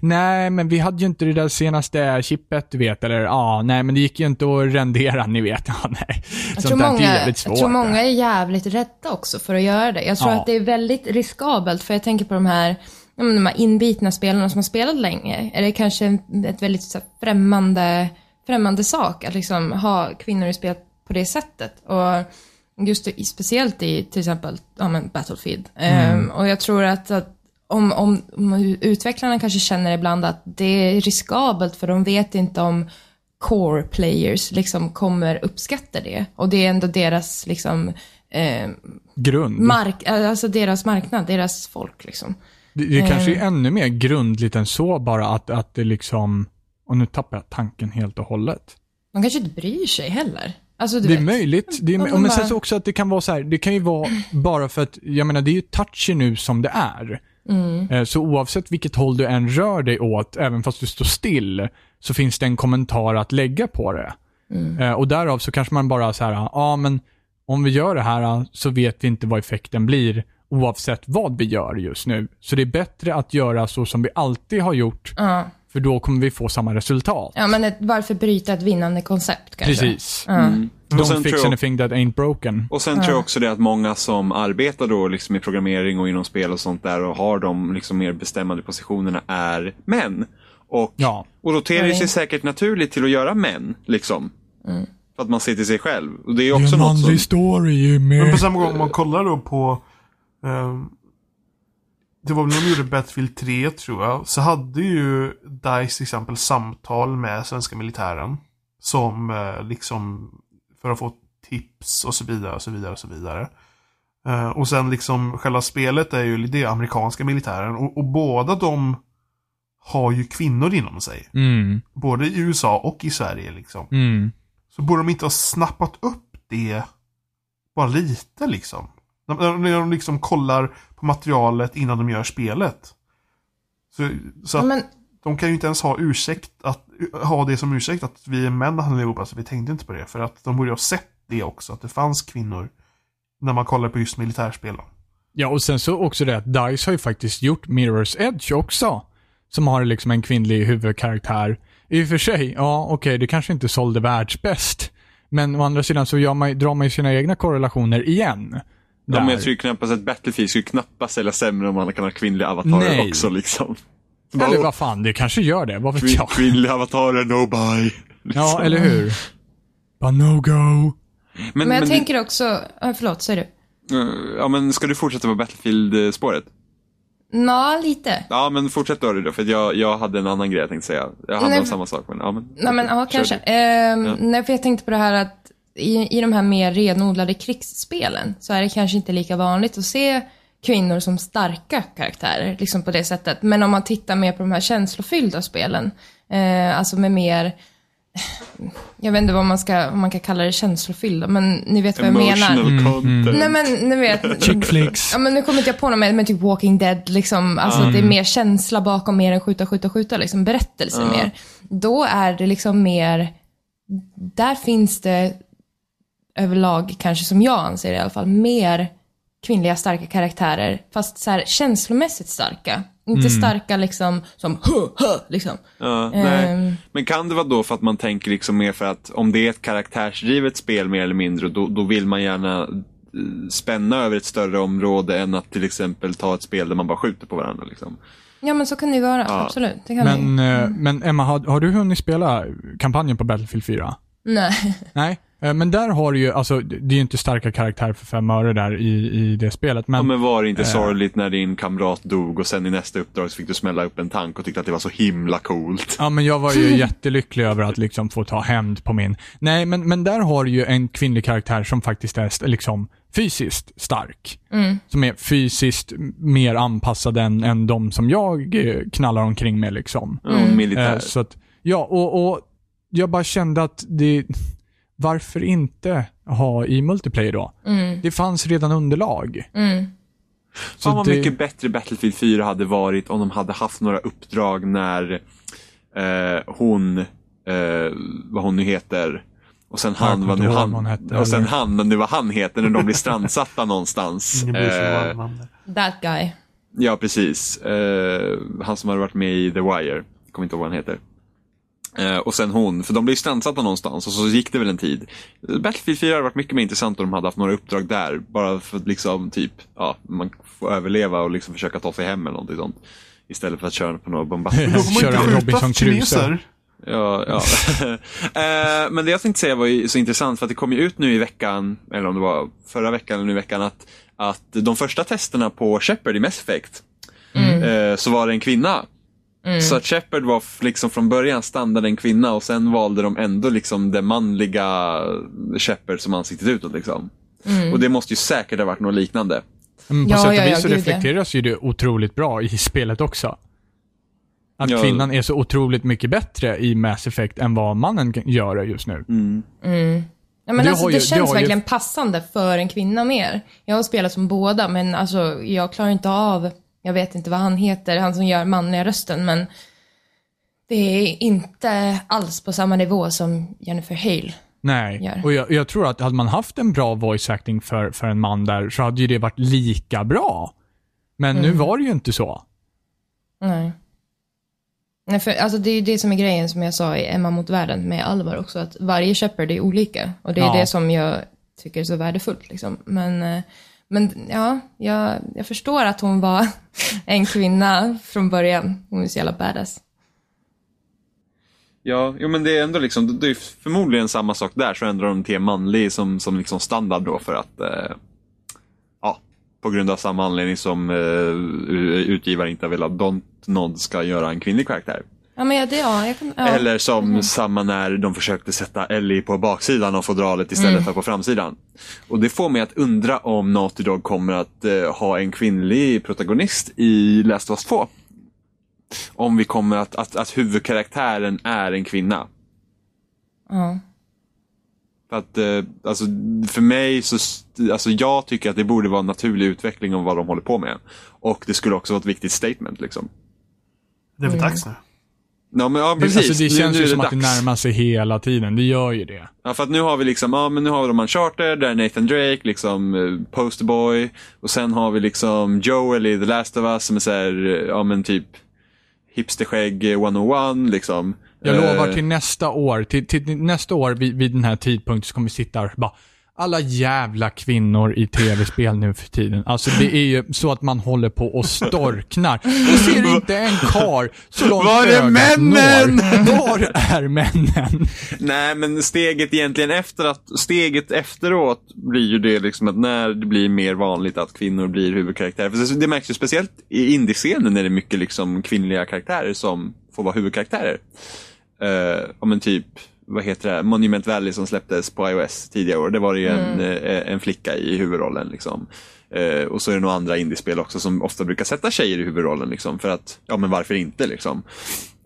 C: nej men vi hade ju inte det där senaste chippet du vet. Eller ja, nej men det gick ju inte att rendera, ni vet. Ja, nej.
A: Jag
C: Sånt
A: tror,
C: där är
A: många,
C: jävligt svårt.
A: jag tror många är jävligt rädda också för att göra det. Jag tror
C: Ja.
A: att det är väldigt riskabelt, för jag tänker på de här, men de här inbitna spelarna som har spelat länge. Är det kanske ett väldigt så här, främmande, främmande sak att liksom ha kvinnor i spel på det sättet? Och just i, speciellt i till exempel ja, men Battlefield. Ehm, och jag tror att, att om, om, om utvecklarna kanske känner ibland att det är riskabelt för de vet inte om core players liksom kommer uppskatta det. Och det är ändå deras liksom eh,
C: Grund.
A: mark, alltså deras marknad, deras folk liksom.
C: Det, det kanske är ännu mer grundligt än så bara att, att det liksom, och nu tappar jag tanken helt och hållet.
A: De kanske inte bryr sig heller. Alltså
C: Det är
A: vet.
C: möjligt. Det är,
A: Ja,
C: men
A: men
C: sen
A: bara-
C: så också att det kan vara så här, det kan ju vara bara för att, jag menar det är ju touchy nu som det är.
A: Mm.
C: Eh, Så oavsett vilket håll du än rör dig åt, även fast du står still, så finns det en kommentar att lägga på det.
A: Mm.
C: Eh, Och därav så kanske man bara så här, ja men om vi gör det här så vet vi inte vad effekten blir oavsett vad vi gör just nu. Så det är bättre att göra så som vi alltid har gjort,
A: Ja.
C: För då kommer vi få samma resultat.
A: ja, men ett, varför bryta ett vinnande koncept kanske?
C: Precis.
D: Och
C: Don't fix
D: jag-
C: anything that ain't broken.
D: Och sen tror jag också det att många som arbetar då liksom i programmering och inom spel och sånt där och har de liksom mer bestämmande positionerna är män. Och,
C: Ja.
D: och då ter det sig säkert naturligt till att göra män, liksom.
A: Mm.
D: För att man ser till sig själv. Och det är också något som...
C: story Jimmy.
B: Men på samma gång, om man kollar då på... ehm, det var väl när de gjorde Battlefield 3 tror jag. Så hade ju DICE till exempel samtal med svenska militären. Som eh, liksom för att få tips och så vidare och så vidare och så vidare. Eh, och sen liksom själva spelet är ju det amerikanska militären. Och, och båda de har ju kvinnor inom sig.
C: Mm,
B: Både i USA och i Sverige liksom.
C: mm.
B: Så borde de inte ha snappat upp det bara lite liksom. När- de liksom kollar på materialet innan de gör spelet. Så, så att
A: men,
B: de kan ju inte ens ha ursäkt att ha det som ursäkt att vi är män allihopa, så vi tänkte inte på det. För att de borde ha sett det också, att det fanns kvinnor. När man kollar på just militärspel.
C: Ja, och sen så också det att DICE har ju faktiskt gjort Mirror's Edge också. Som har liksom en kvinnlig huvudkaraktär. I och för sig, ja okej, det kanske inte sålde världsbäst. Men å andra sidan så gör man, drar man ju sina egna korrelationer igen.
D: Ja,
C: Där.
D: men jag tror knappast att Battlefield skulle knappast sälja sämre om man kan ha kvinnliga avatarer
C: Nej.
D: också liksom.
C: Eller vad fan, det kanske gör det. Vad vet
D: kvin-
C: jag?
D: kvinnliga avatarer, no buy. Liksom.
C: Ja, eller hur? Bara no go.
A: men, jag
D: det-
A: tänker också, ja, förlåt, säger du?
D: eh, Ja, men ska du fortsätta på Battlefield-spåret?
A: Nå, lite.
D: Ja, men fortsätt då, då för jag, jag hade en annan grej jag tänkte säga. Jag hade
A: Nej,
D: samma sak, men ja, men.
A: Nej men ja, kanske. Ehm,
D: Ja.
A: Nej, för jag tänkte på det här att i, i de här mer renodlade krigsspelen så är det kanske inte lika vanligt att se kvinnor som starka karaktärer, liksom på det sättet. Men om man tittar mer på de här känslofyllda spelen, eh, alltså med mer, jag vet inte vad man ska, om man kan kalla det känslofyllda, men ni vet vad jag menar.
D: Emotional content.
A: Nej men ni vet,
C: Chick flicks.
A: Ja men nu kommer inte jag på något med, med typ Walking Dead, liksom, alltså att det är mer känsla bakom mer än skjuta, skjuta, skjuta, liksom berättelse mer. Då är det liksom mer, där finns det överlag, kanske som jag anser i alla fall, mer kvinnliga starka karaktärer, fast så här känslomässigt starka. Inte starka liksom som huh, huh, liksom.
D: Ja, nej.
A: Ehm.
D: Men kan det vara då för att man tänker liksom mer för att om det är ett karaktärsdrivet spel mer eller mindre, då, då vill man gärna eh, spänna över ett större område än att till exempel ta ett spel där man bara skjuter på varandra. Liksom.
A: Ja men så kan det ju vara,
D: Ja.
A: absolut.
C: Men, eh, men Emma, har, har du hunnit spela kampanjen på Battlefield 4?
A: Nej.
C: Nej, men där har du ju, alltså det är ju inte starka karaktärer för fem öre där i, i det spelet, men,
D: Ja, men var det inte
C: Eh.
D: sorgligt när din kamrat dog och sen i nästa uppdrag så fick du smälla upp en tank och tyckte att det var så himla coolt.
C: Ja, men jag var ju jättelycklig över att liksom få ta hämnd på min. Nej, men, men där har du ju en kvinnlig karaktär som faktiskt är liksom fysiskt stark. Som är fysiskt mer anpassad än, än de som jag eh, knallar omkring med liksom.
D: Ja, och militär.
C: Eh, så att, ja, och, och jag bara kände att det, varför inte ha i multiplayer då? Det fanns redan underlag. Så
D: Fan vad
C: det-
D: mycket bättre Battlefield 4 hade varit om de hade haft några uppdrag när eh, hon, eh, vad hon nu heter, och sen han, vad nu han,
C: hette,
D: och sen
C: eller?
D: han, nu vad han heter när de blir strandsatta någonstans. Eh.
A: That guy.
D: ja, precis. Eh, han som hade varit med i The Wire, kommer inte ihåg vad han heter. Eh, och sen hon, för de blev strandsatta någonstans och så gick det väl en tid. Battlefield 4 hade varit mycket mer intressant om de hade haft några uppdrag där. Bara för att liksom typ, ja, man får överleva och liksom försöka ta sig hem eller någonting sånt. Istället för att köra på några
B: man
C: Köra Robinson Crusoe.
D: Ja, ja. Eh, men det jag tänkte säga var ju så intressant för att det kom ju ut nu i veckan, eller om det var förra veckan eller nu i veckan, att, att de första testerna på Shepard i Mass Effect eh, så var det en kvinna. Så att Shepard var liksom från början standard en kvinna och sen valde de ändå liksom det manliga Shepard som ansiktet utåt liksom. Och det måste ju säkert ha varit något liknande.
C: Men på
A: Ja,
C: sätt och
A: ja,
C: vis
A: ja,
C: så
A: gud,
C: reflekteras ju det otroligt bra i spelet också. Att
D: Ja.
C: kvinnan är så otroligt mycket bättre i Mass Effect än vad mannen gör just nu.
A: Ja, men
C: Det
A: alltså, det,
C: ju- det
A: känns
C: har ju-
A: verkligen passande för en kvinna mer. Jag har spelat som båda, men alltså, jag klarar inte av, jag vet inte vad han heter, han som gör manliga rösten, men det är inte alls på samma nivå som Jennifer Hale.
C: Nej,
A: Gör.
C: och jag, jag tror att hade man haft en bra voice acting för, för en man där så hade ju det varit lika bra. Men
A: Mm.
C: nu var det ju inte så.
A: Nej. Nej, för alltså det är ju det som är grejen som jag sa i Emma mot världen med Alvar också, att varje Shepard är olika. Och det är
C: Ja.
A: det som jag tycker är så värdefullt. Liksom. Men, eh, men ja, jag, jag förstår att hon var en kvinna från början. Hon är så jävla badass.
D: Ja, jo, men det är ändå liksom, det är förmodligen samma sak där, så ändrar de till manlig som, som liksom standard då för att, eh, ja, på grund av samma anledning som eh, utgivaren inte har velat att Dontnod ska göra en kvinnlig karaktär.
A: Ja, men ja, det, ja, jag kan, ja.
D: Eller som samma när de försökte sätta Ellie på baksidan av fodralet istället
A: Mm.
D: för på framsidan. Och det får mig att undra om Naughty Dog kommer att eh, ha en kvinnlig protagonist i Last of Us 2. Om vi kommer att, att, att huvudkaraktären är en kvinna.
A: Ja.
D: För att, eh, alltså, för mig så, alltså jag tycker att det borde vara en naturlig utveckling av vad de håller på med. Och det skulle också vara ett viktigt statement liksom.
B: Det är väl
A: Mm.
B: dags nu.
D: Ja, men, ja
C: Det,
D: precis.
C: alltså, det
D: Nu-
C: känns
D: nu
C: ju som att det
D: dags.
C: närmar sig hela tiden. Det gör ju det.
D: Ja, för att nu har vi liksom, ja men nu har de Uncharted, där är Nathan Drake, liksom eh, Posterboy. Och sen har vi liksom Joel i The Last of Us som är såhär, eh, ja men typ hipsterskägg eh, 101 liksom.
C: Jag
D: Eh,
C: lovar till nästa år, till, till nästa år vid, vid den här tidpunkten så kommer vi sitta och bara alla jävla kvinnor i tv-spel nu för tiden. Alltså det är ju så att man håller på och storknar. Jag ser inte en kar så långt
D: Var är männen?
C: når. Var är männen?
D: Nej, men steget egentligen efter att, steget efteråt blir ju det liksom att när det blir mer vanligt att kvinnor blir huvudkaraktärer. För det- märks ju speciellt i indiescenen när det är mycket liksom kvinnliga karaktärer som får vara huvudkaraktärer. Uh, men typ, vad heter det, Monument Valley som släpptes på iOS tidigare år. Det var det ju en, eh, en flicka i huvudrollen liksom. Eh, och så är det några andra indiespel också som ofta brukar sätta tjejer i huvudrollen liksom. För att, ja men varför inte liksom.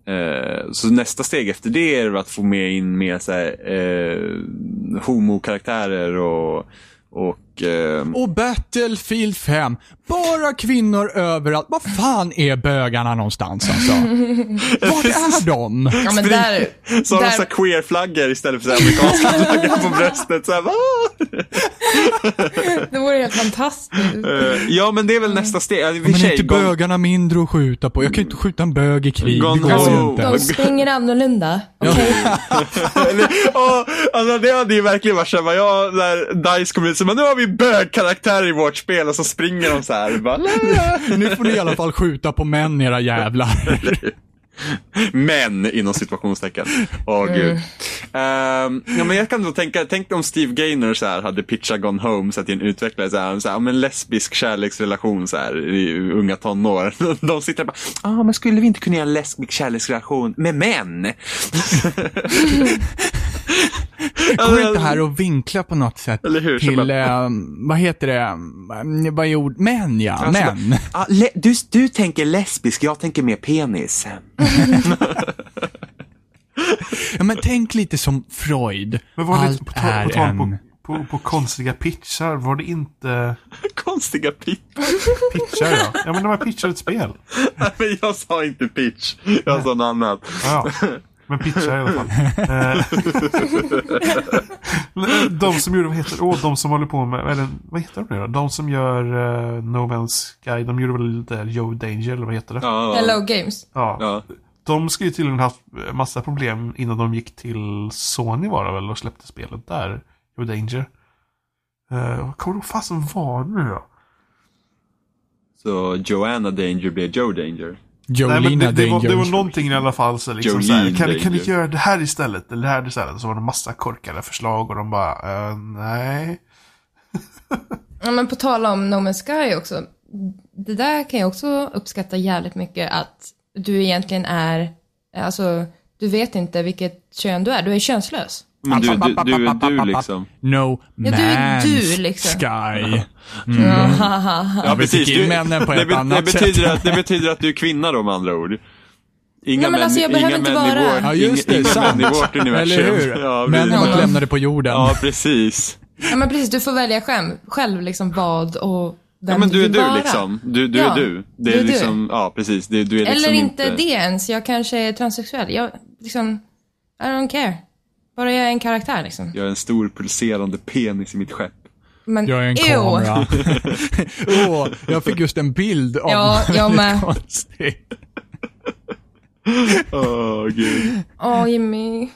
D: Eh, så nästa steg efter det är att få med in mer så här, eh, homokaraktärer och och... Eh,
C: Och Battlefield 5. Bara kvinnor överallt. Var fan är bögarna någonstans alltså? Vart är de?
A: Ja, men där...
D: så har de
A: där-
D: så queer-flaggor istället för så här amerikanska flaggor på bröstet. Så här?
A: Det vore helt fantastiskt.
D: Eh, ja, men det är väl nästa steg. Ja,
C: Men är inte bögarna mindre att skjuta på? Jag kan ju inte skjuta en bög i krig.
D: Gone
C: det går ju
D: Home.
C: inte.
A: De springer annorlunda.
D: Åh, alltså det hade ju verkligen varit såhär, jag, när DICE kom ut, så bara, nu har vi bögkaraktärer i vårt spel och så springer de så här. Bara,
C: Nu får ni i alla fall skjuta på män era jävlar.
D: Men, inom situationstecken. Åh gud. Ehm, ja, men jag kan då tänka, tänk om Steve Gaynor så här hade pitchat Gone Home så att en utvecklare så här, så här, om en lesbisk kärleksrelation så här, i unga tonår. De sitter och bara, ah, men skulle vi inte kunna göra en lesbisk kärleksrelation med män?
C: Går inte här att vinkla på något sätt
D: Eller hur?
C: Till, eh, vad heter det, vad gjorde, män ja,
D: Alltså,
C: män.
D: Ah, le- du, du tänker lesbisk, jag tänker mer penis.
C: Ja, men tänk lite som Freud.
B: Men var det
C: Allt
B: på, tal-
C: är
B: på, tal
C: en...
B: på, på, på konstiga pitchar, var det inte
D: Konstiga pitch.
B: pitchar ja? Ja men de har pitchat ett spel.
D: Men jag sa inte pitch, jag sa något annat.
B: Ja, men pitchar i alla fall. Eh, de som gjorde, vad heter åh, de som håller på med, eller vad heter de nu då? De som gör uh, No Man's Sky, de gjorde väl lite Joe Danger eller vad heter det?
D: Ja,
A: Hello Games.
B: Ja.
D: Ja.
B: De skulle ju tydligen haft massa problem innan de gick till Sony var det väl och släppte spelet där. Joe Danger. Uh, kommer du ihåg fasen var nu då?
D: Så Joanna Danger blev Joe Danger.
B: Nej, men
C: Jolina
B: det, det, var, det var någonting i alla fall så liksom så här, kan, kan ni göra det här istället? Eller det här istället? Så var det massa korkade förslag och de bara, eh, nej.
A: Ja, men på tal om No Man's Sky också. Det där kan jag också uppskatta jävligt mycket att du egentligen är, alltså, du vet inte vilket kön du är. Du är könslös.
D: Men du, du, du är du liksom.
C: No
A: Ja, du är
C: man's
A: du, liksom.
C: sky.
D: Ja,
C: vi fick in männen på
D: det,
C: ett
D: be-
C: annat
D: det, betyder
C: sätt.
D: att, det betyder att du är kvinna då med andra ord. Inga
A: Nej, men alltså, jag behöver inte vara-
C: Ja, just det.
D: inga
C: sant.
D: män i vårt universum.
C: Eller hur?
D: Ja,
C: Männen
D: precis.
C: var lämnade på jorden.
D: Ja, precis.
A: Ja, men precis, du får välja själv, själv liksom vad och vem
D: Ja, men du är du
A: vara.
D: liksom. Du, du
A: Ja,
D: är du. Det
A: du
D: är
A: är du.
D: liksom, ja precis. Det, du är liksom
A: Eller inte det ens, jag kanske är transsexuell. Jag, liksom, I don't care. Bara jag är en karaktär liksom.
D: Jag är en stor pulserande penis i mitt skepp.
A: Men,
C: Jag är en
A: ew.
C: kamera. Åh, jag fick just en bild av
A: Ja, jag med.
C: konstigt.
D: Åh, gud.
A: Åh, Jimmy.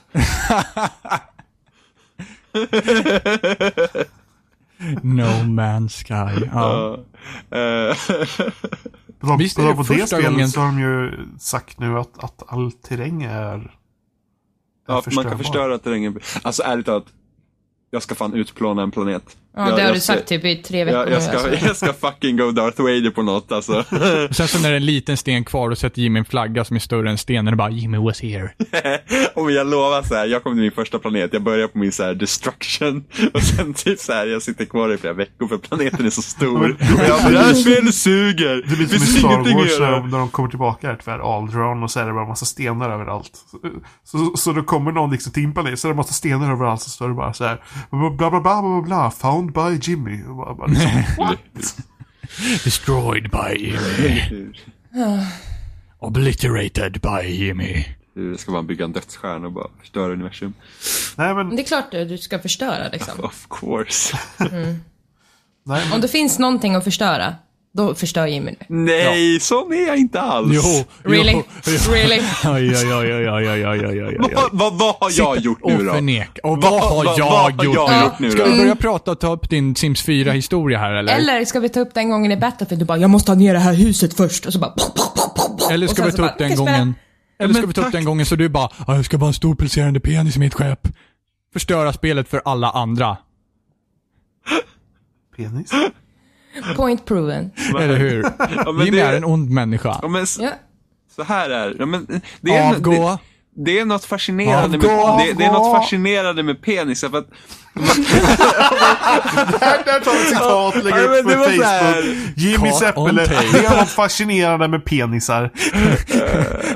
C: No man's sky. Ja.
B: På tal-
C: Visst är det
B: på det
C: första
B: spelet
C: gången-
B: så har de ju sagt nu att, att all terräng är
D: ja, man kan förstöra terrängen. Alltså ärligt talat. Jag ska fan utplåna en planet.
A: Ja,
D: jag,
A: det har du
D: ska-
A: sagt typ i tre veckor
D: Jag, jag, ska,
A: Alltså.
D: jag ska fucking go Darth Vader på något alltså.
C: Sen så när det är en liten sten kvar och sätter Jimmy en flagga som är större än stenen och bara Jimmy was here.
D: Och jag lovar så här, jag kommer till min första planet, jag börjar på min så här destruction och sen typ så här, jag sitter kvar i flera veckor för planeten är så stor. Och jag bara, det här spelet suger!
B: Det blir som i Star Wars när de kommer tillbaka här till Aldron och så är det bara en massa stenar överallt. Så, så, så då kommer någon liksom till en planet så är det en massa stenar överallt så står det bara så här bla bla bla bla bla, bla found by Jimmy. Liksom, what?
C: Destroyed by Jimmy. Obliterated by Jimmy.
D: Du ska bara bygga en dödsstjärna och bara förstöra universum.
B: Nej men,
A: Det är klart du, du ska förstöra liksom.
D: Of course.
B: nej,
A: Om
B: men
A: det finns någonting att förstöra, då förstör Jimmy nu.
D: Nej, ja. sån är jag inte alls.
C: Jo.
A: Really?
C: Jo, jo.
A: Really?
C: Oj, oj, oj.
D: Vad va, va har jag Sitt gjort nu då?
C: och förneka. Och
D: vad
C: va, har jag,
D: jag
C: gjort,
D: jag gjort nu då?
C: Ska vi börja prata och ta upp din Sims 4-historia här eller?
A: Eller ska vi ta upp den gången i Battlefield du bara, jag måste ha ner det här huset först. Och så bara...
C: Pop,
A: pop,
C: pop,
A: eller
C: ska
A: vi
C: ta upp den gången... Eller ska vi ta upp den gången så du bara, jag ska bara ha en stor pulserande penis i mitt skepp. Förstöra spelet för alla andra.
B: Penis?
A: Point proven.
C: Eller hur?
D: Ja, det-
C: är en ond människa.
D: Ja, men
A: Ja.
D: så här är ja, men det. Är,
C: Avgå.
D: Det, det är något fascinerande med,
C: Avgå,
D: det, det är något fascinerande med penis. För att,
B: Där, där tar vi citat och lägger
D: Ja,
B: upp
D: det
B: på
D: var så här-
B: Facebook. Jimmy Seppele. Det är något fascinerande med penisar.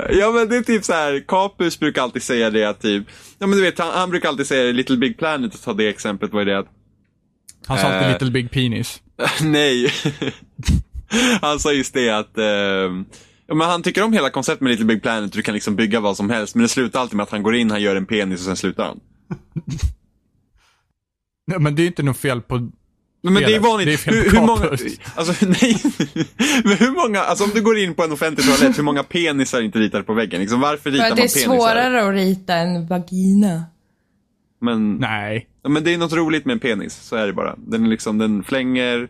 D: ja men det är typ så här. Capus brukar alltid säga det att typ, ja men du vet han, han brukar alltid säga i Little Big Planet, att ta det exemplet, vad är det att
C: Han sa alltid
D: Eh.
C: Little Big Penis.
D: Nej. han sa just det att eh, ja, men han tycker om hela konceptet med Little Big Planet. Du kan liksom bygga vad som helst. Men det slutar alltid med att han går in, han gör en penis och sen slutar han.
C: Nej, men det är inte något fel på...
D: Men, men det är vanligt.
C: Det är fel
D: hur, hur många, alltså nej. men hur många, alltså om du går in på en offentlig toalett, hur många penisar är inte ritade på väggen? Liksom, varför
A: För
D: ritar
A: att
D: man
A: det är
D: penisar?
A: svårare att rita en vagina.
D: Men,
C: Nej.
D: Men det är något roligt med en penis, så är det bara. Den, är liksom, den flänger,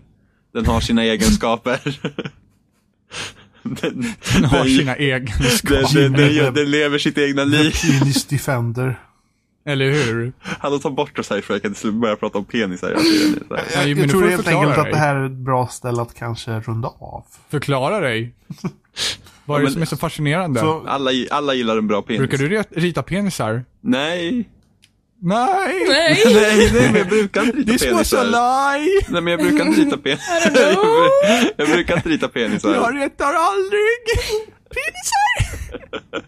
D: den har sina egenskaper. den,
C: Den har
D: den-
C: sina egenskaper.
D: den, den, den, den lever sitt egna liv.
B: Penis Defender.
C: Eller hur?
D: Han tar bort oss härifrån, jag kan inte börja prata om penisar hela tiden.
C: Men
B: Jag
C: nu
B: tror helt
C: förklara
B: enkelt att det här är ett bra ställe att kanske runda av.
C: Förklara dig. Vad är
D: Ja,
C: det
D: men-
C: som är så fascinerande?
B: Så,
D: Alla, alla gillar en bra penis.
C: Brukar du rita penisar?
D: Nej.
C: Nej!
A: Nej!
D: Nej, nej, men jag brukar inte rita
C: This was a
D: penisar.
C: lie!
D: Nej, men jag brukar inte rita penisar.
A: know.
D: jag brukar inte rita
C: Jag
D: penisar.
C: retar aldrig penisar!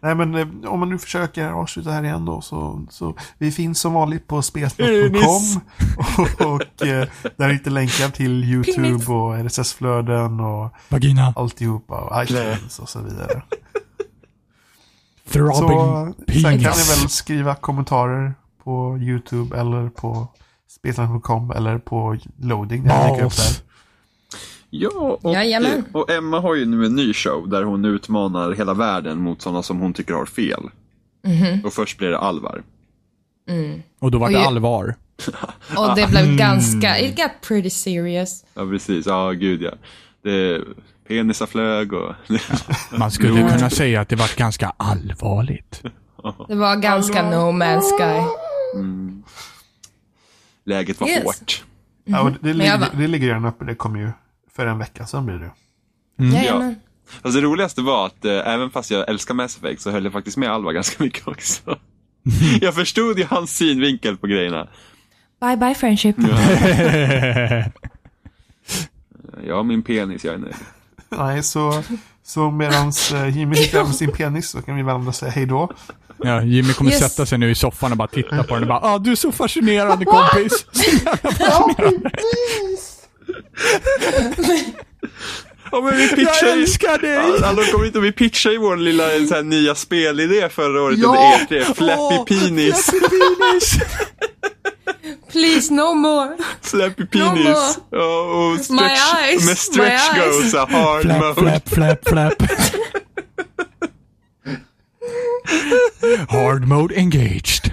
B: nej men eh, om man nu försöker avsluta här igen då så, så vi finns som vanligt på spelsnack.com och, och eh, där hittar länkar till YouTube
A: Penis.
B: och RSS-flöden och
C: Vagina.
B: alltihopa och iTunes och så vidare.
C: Throbbing
B: Så sen kan ni
C: penis.
B: väl skriva kommentarer på YouTube eller på spelsnack.com eller på loading. där jag lägger upp där.
D: Ja, och,
A: Jajamän.
D: och Emma har ju nu en ny show där hon utmanar hela världen mot sådana som hon tycker har fel. Och först blir det Alvar.
C: Och då var det
A: Oj.
C: allvar.
A: Och det blev ganska, it got pretty serious.
D: Ja, precis. Ja, gud ja. Det, penisar flög och...
C: Man skulle kunna säga att det var ganska allvarligt.
A: Det var ganska no man's sky.
D: Läget var
A: Yes.
D: hårt.
B: Ja, och det, ligger, det ligger redan uppe. Det kommer ju för en vecka sedan blir det.
A: Jajamän.
D: Alltså det roligaste var att eh, även fast jag älskar Mass Effect så höll jag faktiskt med Alva ganska mycket också. jag förstod ju hans synvinkel på grejerna.
A: Bye bye friendship.
D: Jag har min penis, jag är nöjd.
B: Nej, så, så medans eh, Jimmy hittar med sin penis så kan vi varandra säga hej då.
C: Ja, Jimmy kommer
A: Yes.
C: sätta sig nu i soffan och bara titta på den och bara ah, du är så fascinerande kompis.
D: Ja men vi pitchar
C: Jag älskar dig!
D: Ja, Alla kom hit och vi pitchade ju vår lilla så här, nya spelidé förra året
B: Ja!
D: under E3. Flappy
C: Åh,
D: Penis.
C: Flappy penis.
A: Please no more.
D: Flappy
A: No
D: Penis. Ja, och stretch,
A: eyes,
D: med stretch
A: my eyes.
D: goes a hard
C: Flap,
D: mode.
C: flap, flap, flap. Hard mode engaged.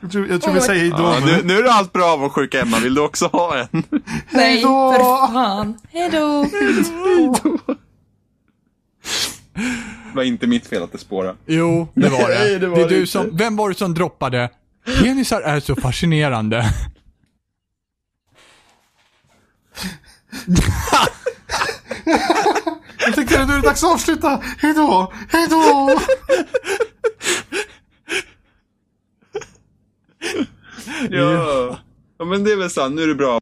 B: Jag tror, jag tror vi säger hej då.
D: Ja,
B: nu.
D: nu, är du allt bra avundsjuk Emma, vill du också ha en?
A: Nej,
B: då.
A: för fan. Hejdå.
D: Det var inte mitt fel att det spårade.
C: Jo, det var det.
D: Nej, det var
C: det är
D: det
C: du
D: inte.
C: som, vem var det som droppade? Penisar är så fascinerande.
B: Jag tänkte att nu är det dags att avsluta. Hej då! Hej då!
D: Ja. ja, men det är väl sant. Nu är det bra.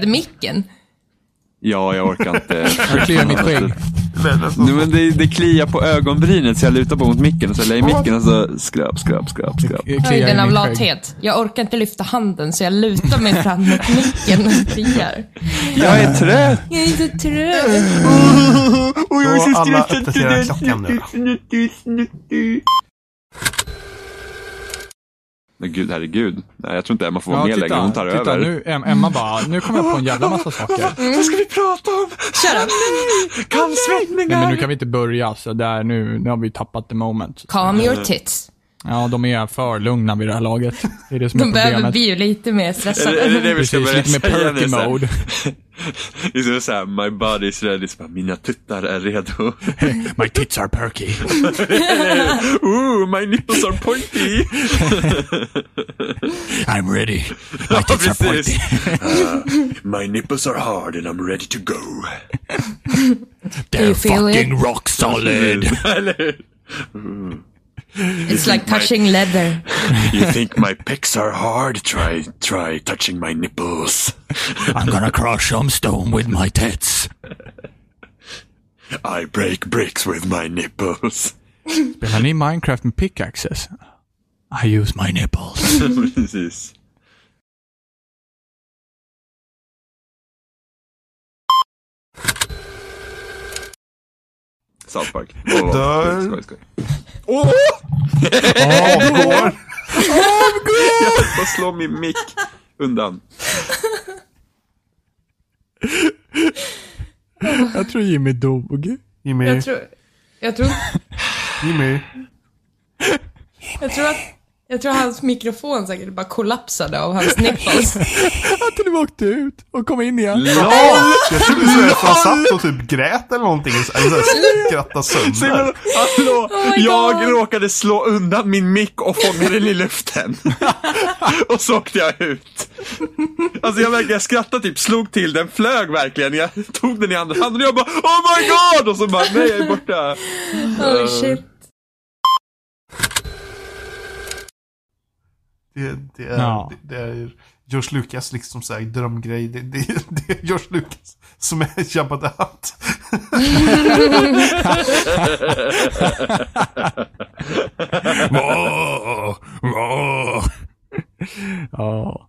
A: Med micken.
D: Ja, jag orkar inte.
C: Jag kliar mitt skägg.
D: Nej, men det, det kliar på ögonbrynet så jag lutar på mot micken och så lägger jag micken och så skrap, skrap, skrap, skrap.
C: Jag kliar
A: Höjden
C: i
A: av lathet. Jag orkar inte lyfta handen så jag lutar mig fram mot micken och kliar.
D: Jag är trött.
A: Jag är så trött.
B: Så alla uppdaterar klockan nu då.
D: Gud, herregud. Nej, jag tror inte Emma får vara
C: Ja,
D: med längre. Hon tar
C: titta,
D: över.
C: nu, Em- Emma bara, nu kommer jag på en jävla massa saker.
D: Vad ska vi prata om? Kallsvettningar!
C: Nej men nu kan vi inte börja, så där nu, nu har vi tappat the moment.
A: Calm your tits.
C: Ja, de är för lugna vid det här laget. Det är det som är
A: De behöver
C: problemet.
A: bli ju lite mer
D: Är det, är det
A: stressade.
D: det vi ska
C: Precis, lite mer perky mode.
D: Det är som såhär, my body is ready. Så bara, mina tuttar är redo.
C: My tits are perky.
D: Ooh, my nipples are pointy.
C: I'm ready. My tits are pointy.
D: Uh, my nipples are hard and I'm ready to go.
C: They're
A: feel it?
C: fucking rock solid.
D: Eller hur?
A: It's like touching leather.
D: You think my pecs are hard? Try, try touching my nipples.
C: I'm gonna crush some stone with my tits.
D: I break bricks with my nipples.
C: Spelar ni Minecraft med pickaxes? I use my nipples.
D: Precis. South Park. Oh,
B: Dör.
D: skoj, skoj, skoj. Åh!
B: Avgår.
D: Jag på att slå min mick undan.
C: Jag tror Jimmy dog.
B: Jimmy,
A: Jag tror, jag tror,
B: Jimmy.
A: jag tror att, jag tror hans mikrofon säkert bara kollapsade av hans nipples.
C: Att du åkte ut och kom in igen.
B: Jag trodde så att han satt och typ grät eller någonting. Eller så här skrattade sönder.
D: Hallå!
A: Oh my
D: jag råkade slå undan min mick och fångade den i luften. och så åkte jag ut. Alltså jag verkligen jag skrattade typ, slog till den, flög verkligen. Jag tog den i andra handen och jag bara Oh my god! Och så bara nej jag är borta.
A: Holy shit.
B: Det, det, är,
C: Ja.
B: det, det är George Lucas liksom så här drömgrej. Det, det, det är George Lucas som är Jabba the Hutt.
C: Åh, åh. Ja.